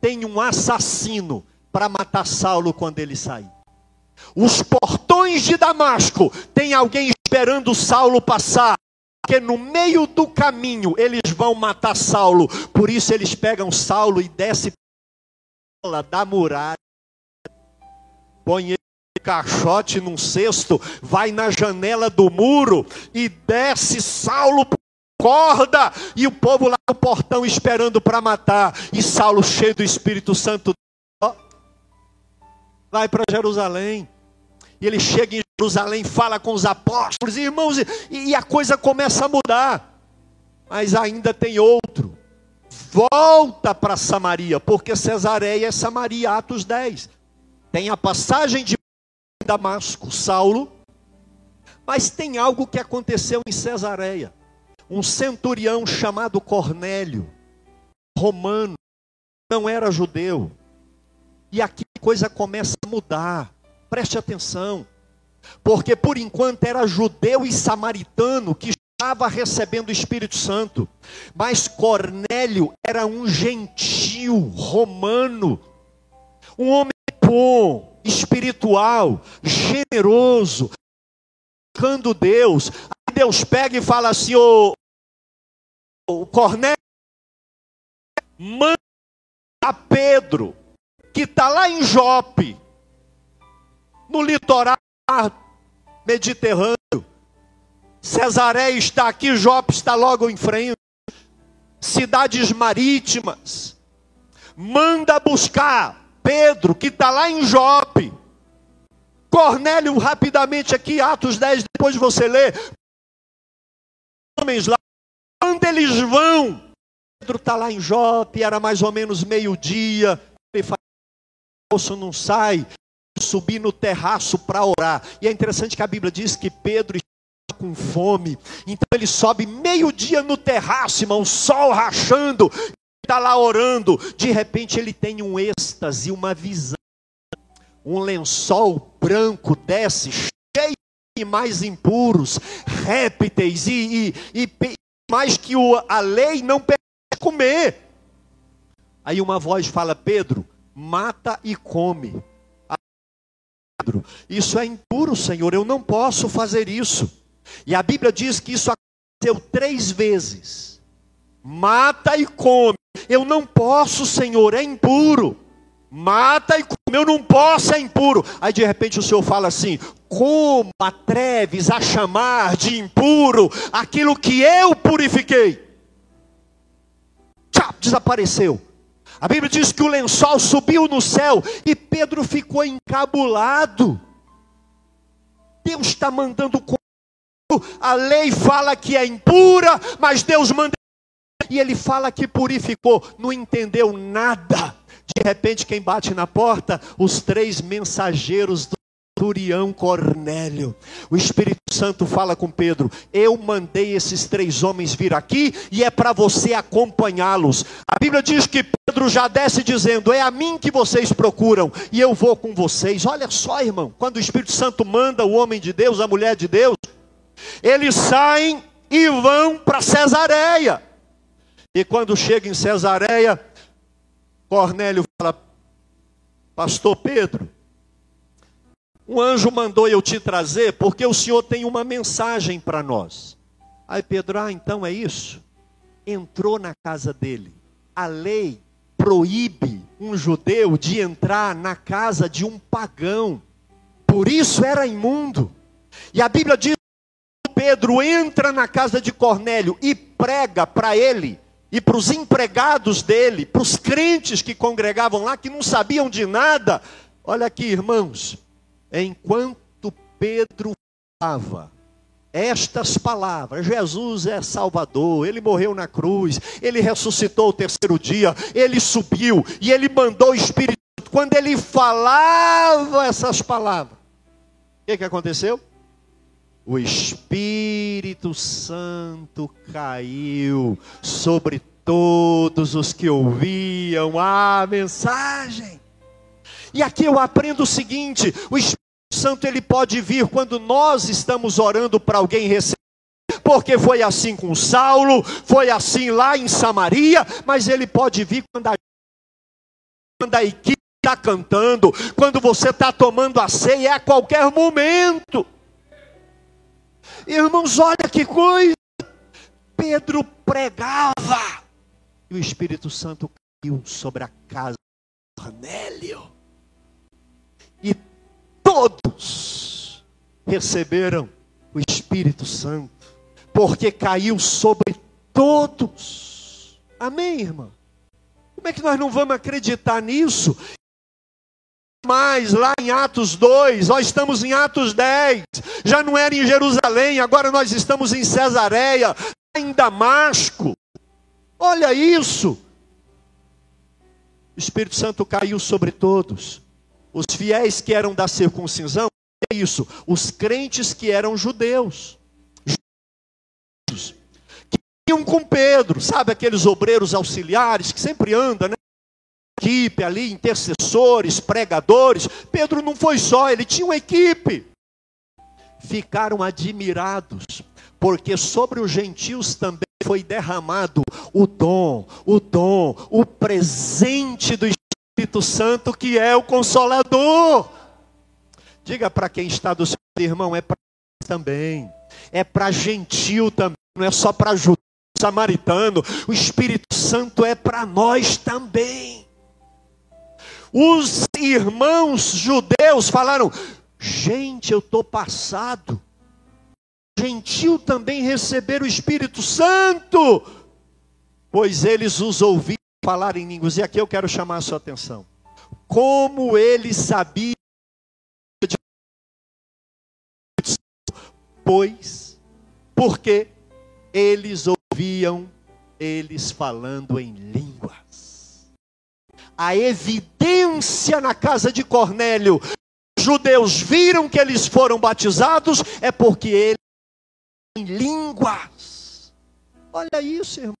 tem um assassino para matar Saulo quando ele sair. Os portões de Damasco tem alguém esperando Saulo passar. Porque no meio do caminho eles vão matar Saulo. Por isso eles pegam Saulo e desce da muralha. Põe caixote num cesto, vai na janela do muro e desce Saulo corda e o povo lá no portão esperando para matar. E Saulo cheio do Espírito Santo vai para Jerusalém. E ele chega em Jerusalém, fala com os apóstolos, irmãos, e, e a coisa começa a mudar. Mas ainda tem outro. Volta para Samaria, porque Cesareia é Samaria, Atos 10. Tem a passagem de Damasco, Saulo, mas tem algo que aconteceu em Cesareia. Um centurião chamado Cornélio, romano, não era judeu. E aqui coisa começa a mudar. Preste atenção. Porque por enquanto era judeu e samaritano que estava recebendo o Espírito Santo. Mas Cornélio era um gentil romano, um homem bom, espiritual, generoso, buscando Deus. Aí Deus pega e fala assim: ô, ô Cornélio, manda a Pedro, que está lá em Jope, no litoral mediterrâneo. Cesaré está aqui, Jope está logo em frente. Cidades marítimas. Manda buscar Pedro, que está lá em Jope. Cornélio, rapidamente aqui, Atos 10, depois você lê. Homens lá, quando eles vão, Pedro está lá em Jope, era mais ou menos meio-dia. Ele fala: o não sai, subir no terraço para orar. E é interessante que a Bíblia diz que Pedro está com fome. Então ele sobe meio-dia no terraço, irmão, sol rachando, está lá orando. De repente ele tem um êxtase, uma visão. Um lençol branco desce, cheio de mais impuros, répteis e, e, e mais que o, a lei não permite comer. Aí uma voz fala: Pedro, mata e come. Isso é impuro, Senhor, eu não posso fazer isso. E a Bíblia diz que isso aconteceu três vezes. Mata e come. Eu não posso, Senhor, é impuro. Mata e come, eu não posso, é impuro. Aí de repente o Senhor fala assim: Como atreves a chamar de impuro aquilo que eu purifiquei? Tchau, desapareceu. A Bíblia diz que o lençol subiu no céu e Pedro ficou encabulado. Deus está mandando a lei fala que é impura, mas Deus manda e ele fala que purificou, não entendeu nada. De repente, quem bate na porta? Os três mensageiros do centurião Cornélio. O Espírito Santo fala com Pedro: Eu mandei esses três homens vir aqui e é para você acompanhá-los. A Bíblia diz que Pedro já desce dizendo: É a mim que vocês procuram e eu vou com vocês. Olha só, irmão, quando o Espírito Santo manda o homem de Deus, a mulher de Deus, eles saem e vão para Cesareia. E quando chega em Cesareia, Cornélio fala: Pastor Pedro, um anjo mandou eu te trazer porque o Senhor tem uma mensagem para nós. Aí Pedro, ah, então é isso? Entrou na casa dele. A lei proíbe um judeu de entrar na casa de um pagão. Por isso era imundo. E a Bíblia diz Pedro entra na casa de Cornélio e prega para ele e para os empregados dele, para os crentes que congregavam lá, que não sabiam de nada. Olha aqui, irmãos, enquanto Pedro falava estas palavras: Jesus é Salvador, ele morreu na cruz, ele ressuscitou o terceiro dia, ele subiu e ele mandou o Espírito. Quando ele falava essas palavras, o que, que aconteceu? O Espírito Santo caiu sobre todos os que ouviam a mensagem. E aqui eu aprendo o seguinte: o Espírito Santo ele pode vir quando nós estamos orando para alguém receber. Porque foi assim com Saulo, foi assim lá em Samaria, mas ele pode vir quando a, quando a equipe está cantando, quando você está tomando a ceia, é a qualquer momento. Irmãos, olha que coisa. Pedro pregava e o Espírito Santo caiu sobre a casa de Cornélio. Todos receberam o Espírito Santo, porque caiu sobre todos. Amém, irmão? Como é que nós não vamos acreditar nisso? mais lá em Atos 2, nós estamos em Atos 10, já não era em Jerusalém, agora nós estamos em Cesareia, em Damasco. Olha isso. O Espírito Santo caiu sobre todos. Os fiéis que eram da circuncisão, é isso, os crentes que eram judeus. Que iam com Pedro, sabe aqueles obreiros auxiliares que sempre andam, né? equipe ali, intercessores, pregadores. Pedro não foi só, ele tinha uma equipe. Ficaram admirados, porque sobre os gentios também foi derramado o dom, o dom, o presente do Espírito Santo, que é o Consolador. Diga para quem está do seu irmão, é para também, é para gentil também, não é só para judeu, samaritano, o Espírito Santo é para nós também. Os irmãos judeus falaram: gente, eu estou passado. Gentil também receber o Espírito Santo, pois eles os ouviram falar em línguas. E aqui eu quero chamar a sua atenção. Como eles sabiam de pois, porque eles ouviam eles falando em línguas a evidência na casa de Cornélio. Os judeus viram que eles foram batizados, é porque eles em línguas. Olha isso, irmão.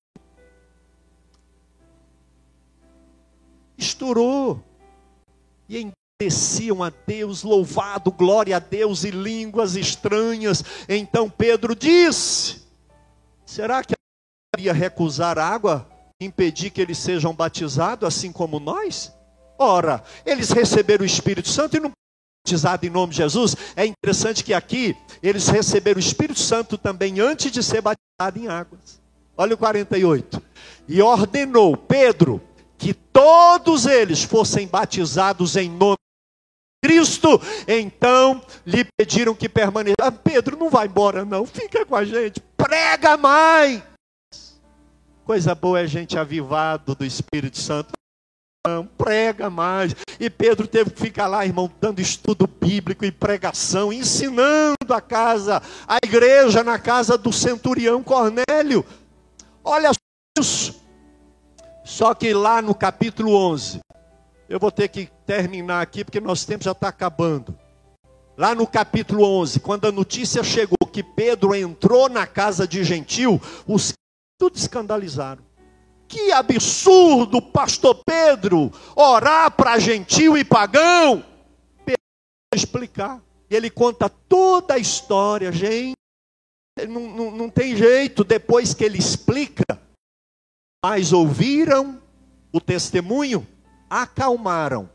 Estourou. E engrandeciam a Deus, louvado, glória a Deus e línguas estranhas. Então Pedro disse: Será que ia recusar água impedir que eles sejam batizados assim como nós? Ora, eles receberam o Espírito Santo e não batizado em nome de Jesus. É interessante que aqui eles receberam o Espírito Santo também antes de ser batizado em águas. Olha o 48. E ordenou Pedro que todos eles fossem batizados em nome de Cristo. Então lhe pediram que permanecesse. Ah, Pedro, não vai embora não, fica com a gente, prega mais. Coisa boa é gente avivado do Espírito Santo. Não, prega mais. E Pedro teve que ficar lá, irmão, dando estudo bíblico e pregação, ensinando a casa, a igreja na casa do centurião Cornélio. Olha isso. Só que lá no capítulo 11, eu vou ter que terminar aqui porque nosso tempo já está acabando. Lá no capítulo 11, quando a notícia chegou que Pedro entrou na casa de gentil, os tudo escandalizaram. Que absurdo, pastor Pedro, orar para gentil e pagão. Pedro explicar. Ele conta toda a história, gente. Não, não, não tem jeito, depois que ele explica, mas ouviram o testemunho, acalmaram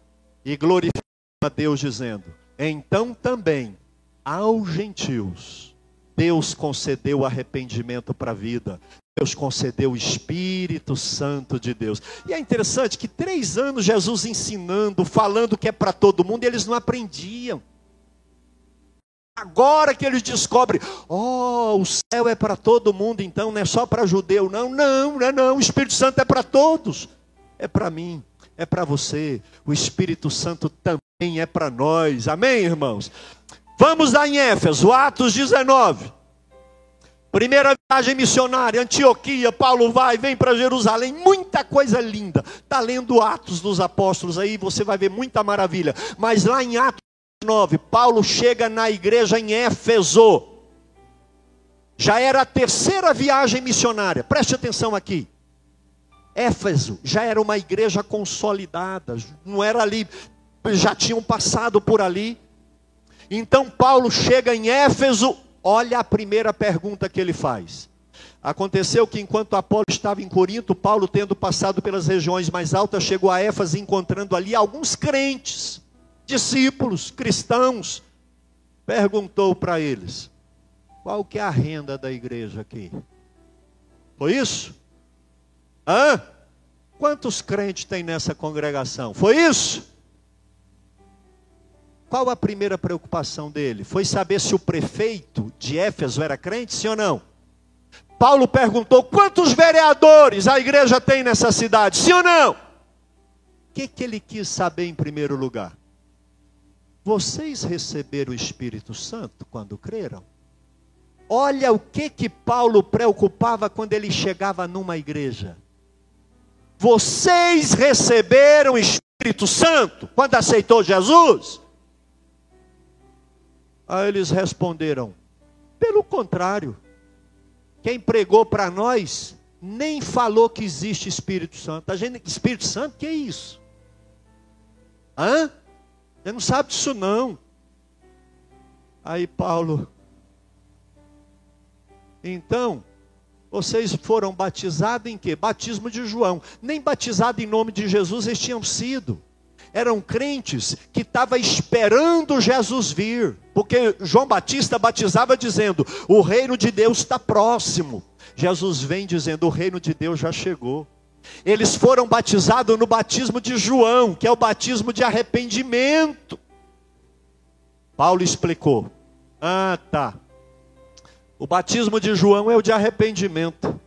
e glorificaram a Deus, dizendo: Então também aos gentios Deus concedeu arrependimento para a vida. Deus concedeu o Espírito Santo de Deus. E é interessante que três anos Jesus ensinando, falando que é para todo mundo, e eles não aprendiam. Agora que eles descobrem, oh, o céu é para todo mundo, então não é só para judeu, não, não, não, é não, o Espírito Santo é para todos, é para mim, é para você, o Espírito Santo também é para nós, amém, irmãos? Vamos lá em Éfeso, Atos 19. Primeira viagem missionária, Antioquia, Paulo vai, vem para Jerusalém, muita coisa linda. Está lendo Atos dos Apóstolos aí, você vai ver muita maravilha. Mas lá em Atos 9, Paulo chega na igreja em Éfeso. Já era a terceira viagem missionária, preste atenção aqui. Éfeso já era uma igreja consolidada, não era ali, já tinham passado por ali. Então Paulo chega em Éfeso Olha a primeira pergunta que ele faz: Aconteceu que enquanto Apolo estava em Corinto, Paulo, tendo passado pelas regiões mais altas, chegou a Éfeso, encontrando ali alguns crentes, discípulos, cristãos. Perguntou para eles: qual que é a renda da igreja aqui? Foi isso? Hã? Quantos crentes tem nessa congregação? Foi isso? Qual a primeira preocupação dele? Foi saber se o prefeito de Éfeso era crente, sim ou não? Paulo perguntou: quantos vereadores a igreja tem nessa cidade? Sim ou não? O que, que ele quis saber em primeiro lugar? Vocês receberam o Espírito Santo quando creram? Olha o que que Paulo preocupava quando ele chegava numa igreja. Vocês receberam o Espírito Santo quando aceitou Jesus? Aí eles responderam: pelo contrário, quem pregou para nós nem falou que existe Espírito Santo. A gente, Espírito Santo, que é isso? Hã? Você não sabe disso não. Aí Paulo, então, vocês foram batizados em quê? Batismo de João. Nem batizado em nome de Jesus eles tinham sido eram crentes que estavam esperando Jesus vir, porque João Batista batizava dizendo: o reino de Deus está próximo. Jesus vem dizendo: o reino de Deus já chegou. Eles foram batizados no batismo de João, que é o batismo de arrependimento. Paulo explicou: ah, tá. O batismo de João é o de arrependimento,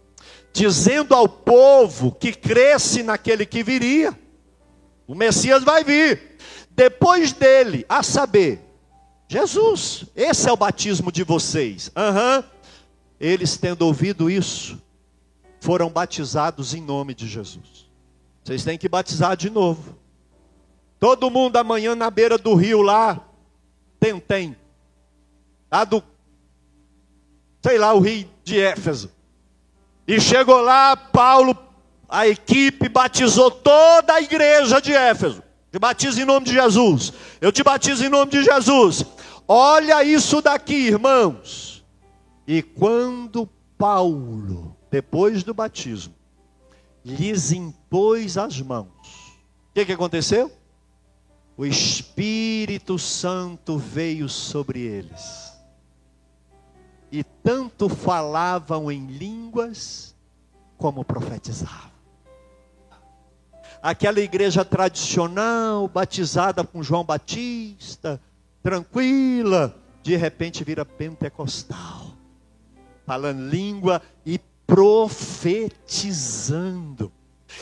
dizendo ao povo que cresce naquele que viria. O Messias vai vir. Depois dele, a saber, Jesus. Esse é o batismo de vocês. Uhum. Eles, tendo ouvido isso, foram batizados em nome de Jesus. Vocês têm que batizar de novo. Todo mundo amanhã na beira do rio lá, tentem. Lá do, sei lá, o rio de Éfeso. E chegou lá, Paulo a equipe batizou toda a igreja de Éfeso. Te batizo em nome de Jesus. Eu te batizo em nome de Jesus. Olha isso daqui, irmãos. E quando Paulo, depois do batismo, lhes impôs as mãos, o que, que aconteceu? O Espírito Santo veio sobre eles. E tanto falavam em línguas como profetizavam aquela igreja tradicional, batizada com João Batista, tranquila, de repente vira pentecostal, falando língua e profetizando.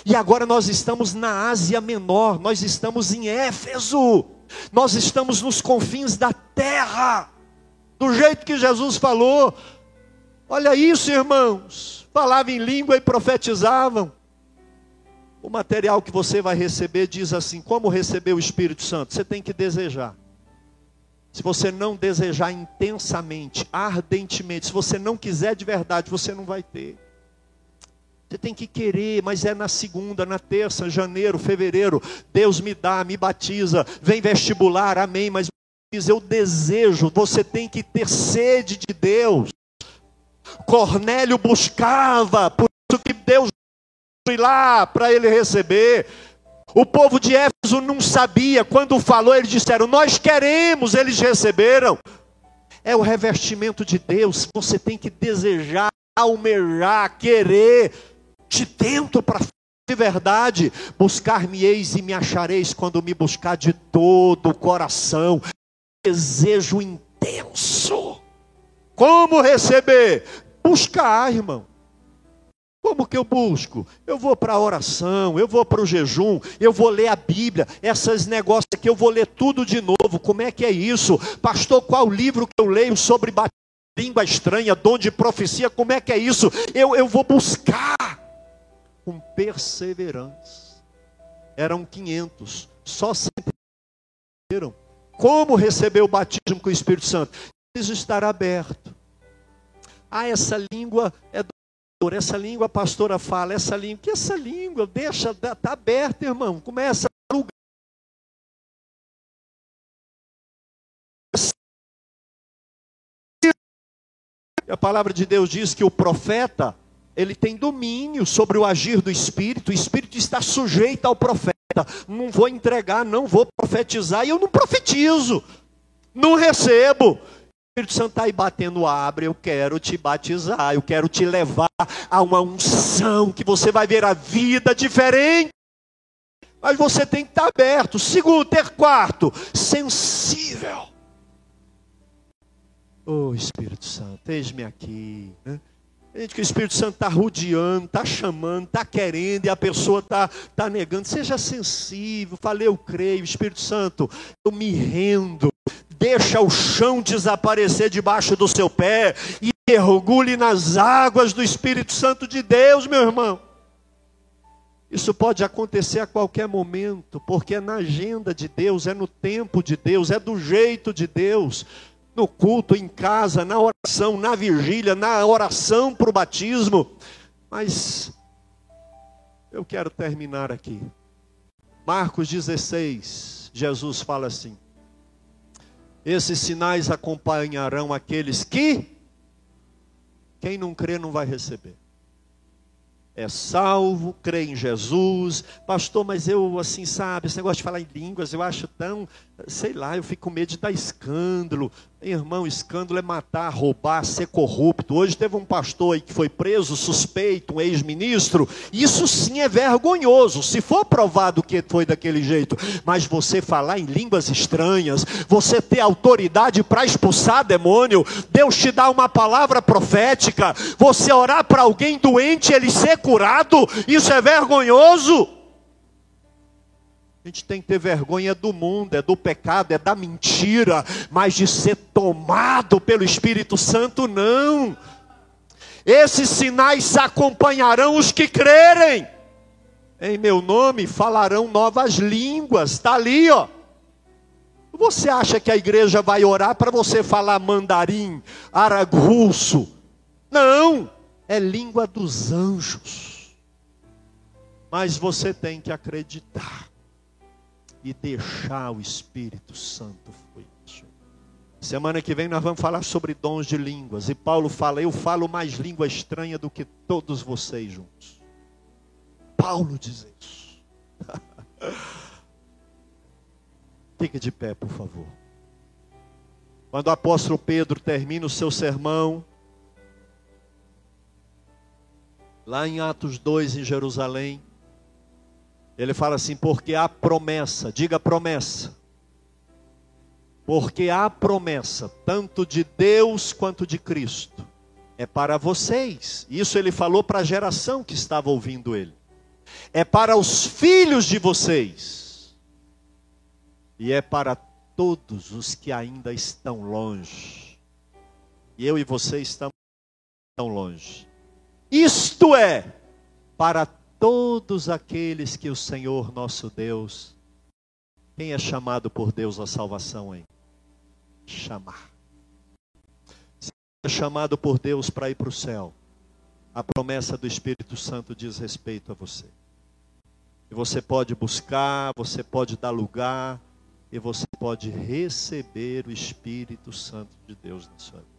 E agora nós estamos na Ásia Menor, nós estamos em Éfeso, nós estamos nos confins da terra, do jeito que Jesus falou. Olha isso, irmãos. Falavam em língua e profetizavam. O material que você vai receber diz assim: como receber o Espírito Santo? Você tem que desejar. Se você não desejar intensamente, ardentemente, se você não quiser de verdade, você não vai ter. Você tem que querer, mas é na segunda, na terça, janeiro, fevereiro. Deus me dá, me batiza, vem vestibular, amém. Mas eu desejo, você tem que ter sede de Deus. Cornélio buscava, por isso que Deus ir lá para ele receber. O povo de Éfeso não sabia, quando falou, eles disseram: Nós queremos, eles receberam. É o revestimento de Deus, você tem que desejar, almejar, querer, de dentro para de verdade. Buscar-me-eis e me achareis quando me buscar de todo o coração. Desejo intenso. Como receber? Buscar, irmão. Como que eu busco? Eu vou para a oração, eu vou para o jejum, eu vou ler a Bíblia, esses negócios aqui eu vou ler tudo de novo. Como é que é isso? Pastor, qual livro que eu leio sobre língua estranha, dom de profecia? Como é que é isso? Eu, eu vou buscar com perseverança. Eram 500, só sempre como receber o batismo com o Espírito Santo? Preciso estar aberto. Ah, essa língua é do essa língua a pastora fala, essa língua, que essa língua, deixa, está tá aberta, irmão, começa a lugar. A palavra de Deus diz que o profeta, ele tem domínio sobre o agir do Espírito, o Espírito está sujeito ao profeta. Não vou entregar, não vou profetizar, e eu não profetizo, não recebo. Espírito Santo está aí batendo abre, eu quero te batizar, eu quero te levar a uma unção que você vai ver a vida diferente. Mas você tem que estar aberto. Segundo, ter quarto, sensível. Oh Espírito Santo, eis-me aqui. Né? Gente, que o Espírito Santo está rodeando, está chamando, está querendo, e a pessoa está tá negando. Seja sensível, falei, eu creio, Espírito Santo, eu me rendo. Deixa o chão desaparecer debaixo do seu pé e mergulhe nas águas do Espírito Santo de Deus, meu irmão. Isso pode acontecer a qualquer momento, porque é na agenda de Deus, é no tempo de Deus, é do jeito de Deus. No culto, em casa, na oração, na vigília, na oração para o batismo. Mas eu quero terminar aqui. Marcos 16, Jesus fala assim: Esses sinais acompanharão aqueles que, quem não crê não vai receber é salvo, crê em Jesus. Pastor, mas eu, assim, sabe, esse negócio de falar em línguas, eu acho tão, sei lá, eu fico com medo de dar escândalo. Irmão, escândalo é matar, roubar, ser corrupto. Hoje teve um pastor aí que foi preso, suspeito, um ex-ministro. Isso sim é vergonhoso, se for provado que foi daquele jeito. Mas você falar em línguas estranhas, você ter autoridade para expulsar demônio, Deus te dá uma palavra profética, você orar para alguém doente, ele ser curado, isso é vergonhoso. A gente tem que ter vergonha do mundo, é do pecado, é da mentira, mas de ser tomado pelo Espírito Santo, não. Esses sinais acompanharão os que crerem. Em meu nome falarão novas línguas. Está ali, ó. Você acha que a igreja vai orar para você falar mandarim, araguço? Não, é língua dos anjos. Mas você tem que acreditar e deixar o Espírito Santo fluir. Semana que vem nós vamos falar sobre dons de línguas. E Paulo fala: Eu falo mais língua estranha do que todos vocês juntos. Paulo diz isso. Fique de pé, por favor. Quando o apóstolo Pedro termina o seu sermão, lá em Atos 2, em Jerusalém, ele fala assim: porque há promessa, diga promessa. Porque há promessa, tanto de Deus quanto de Cristo. É para vocês. Isso ele falou para a geração que estava ouvindo ele. É para os filhos de vocês. E é para todos os que ainda estão longe. E eu e você estamos tão longe. Isto é para todos aqueles que o Senhor nosso Deus, quem é chamado por Deus à salvação, hein? Chamar. Se é chamado por Deus para ir para o céu, a promessa do Espírito Santo diz respeito a você. E você pode buscar, você pode dar lugar, e você pode receber o Espírito Santo de Deus na sua vida.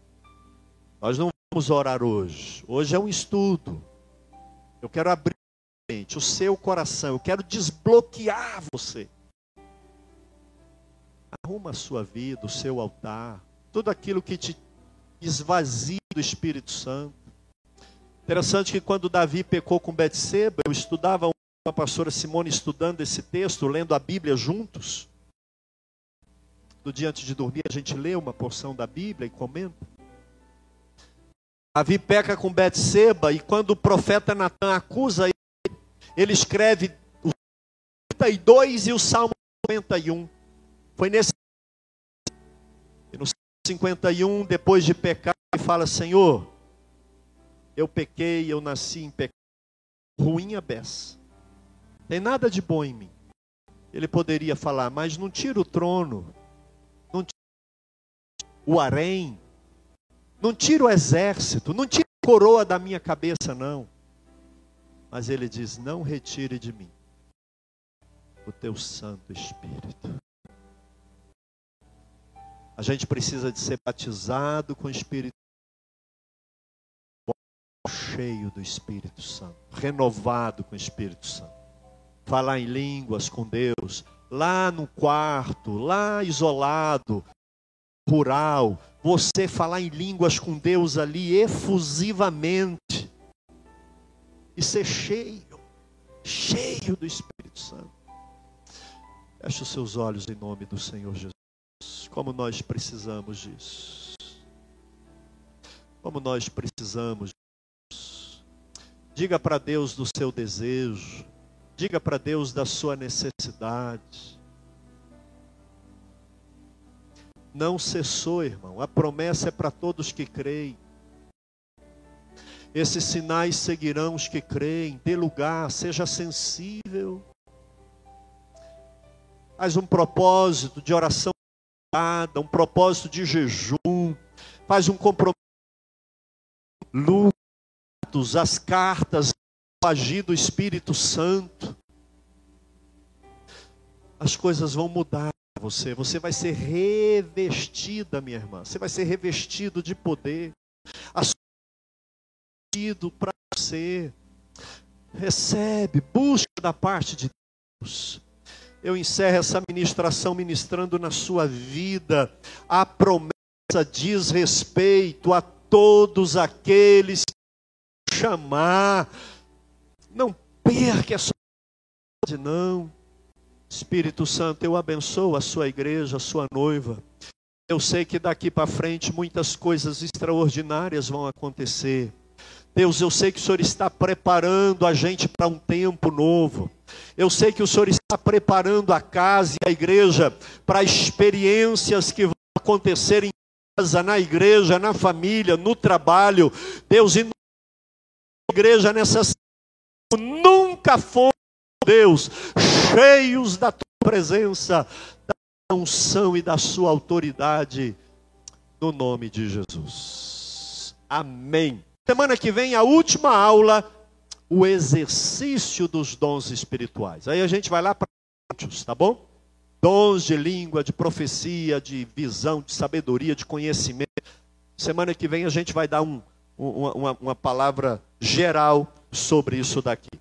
Nós não vamos orar hoje. Hoje é um estudo. Eu quero abrir o seu coração. Eu quero desbloquear você. Arruma a sua vida, o seu altar, tudo aquilo que te esvazia do Espírito Santo. Interessante que quando Davi pecou com Betseba, eu estudava com a pastora Simone estudando esse texto, lendo a Bíblia juntos. Do dia antes de dormir, a gente lê uma porção da Bíblia e comenta. Davi peca com Betseba e quando o profeta Natan acusa ele escreve o 52 e o Salmo 51. Foi nesse. E no 51, depois de pecar, ele fala: Senhor, eu pequei, eu nasci em pecado, ruim a beça. Tem nada de bom em mim. Ele poderia falar, mas não tira o trono, não tira o harém, não tira o exército, não tira a coroa da minha cabeça, não. Mas ele diz: Não retire de mim o teu Santo Espírito. A gente precisa de ser batizado com o Espírito cheio do Espírito Santo, renovado com o Espírito Santo. Falar em línguas com Deus, lá no quarto, lá isolado, rural, você falar em línguas com Deus ali efusivamente e ser cheio, cheio do Espírito Santo. Feche os seus olhos em nome do Senhor Jesus. Como nós precisamos disso. Como nós precisamos disso. Diga para Deus do seu desejo. Diga para Deus da sua necessidade. Não cessou, irmão. A promessa é para todos que creem. Esses sinais seguirão os que creem. Dê lugar, seja sensível. Faz um propósito de oração, um propósito de jejum. Faz um compromisso. Lutos, as cartas, o agir do Espírito Santo. As coisas vão mudar você. Você vai ser revestida, minha irmã. Você vai ser revestido de poder. Assumido para você. Recebe, busca da parte de Deus. Eu encerro essa ministração ministrando na sua vida. A promessa diz respeito a todos aqueles que chamar. Não perca essa não. Espírito Santo, eu abençoo a sua igreja, a sua noiva. Eu sei que daqui para frente muitas coisas extraordinárias vão acontecer. Deus, eu sei que o Senhor está preparando a gente para um tempo novo. Eu sei que o Senhor está preparando a casa e a igreja para experiências que vão acontecer em casa, na igreja, na família, no trabalho. Deus, e igreja nessa nunca foi Deus, cheios da tua presença, da unção e da sua autoridade, no nome de Jesus. Amém. Semana que vem, a última aula, o exercício dos dons espirituais. Aí a gente vai lá para tá bom? Dons de língua, de profecia, de visão, de sabedoria, de conhecimento. Semana que vem a gente vai dar um, uma, uma, uma palavra geral sobre isso daqui.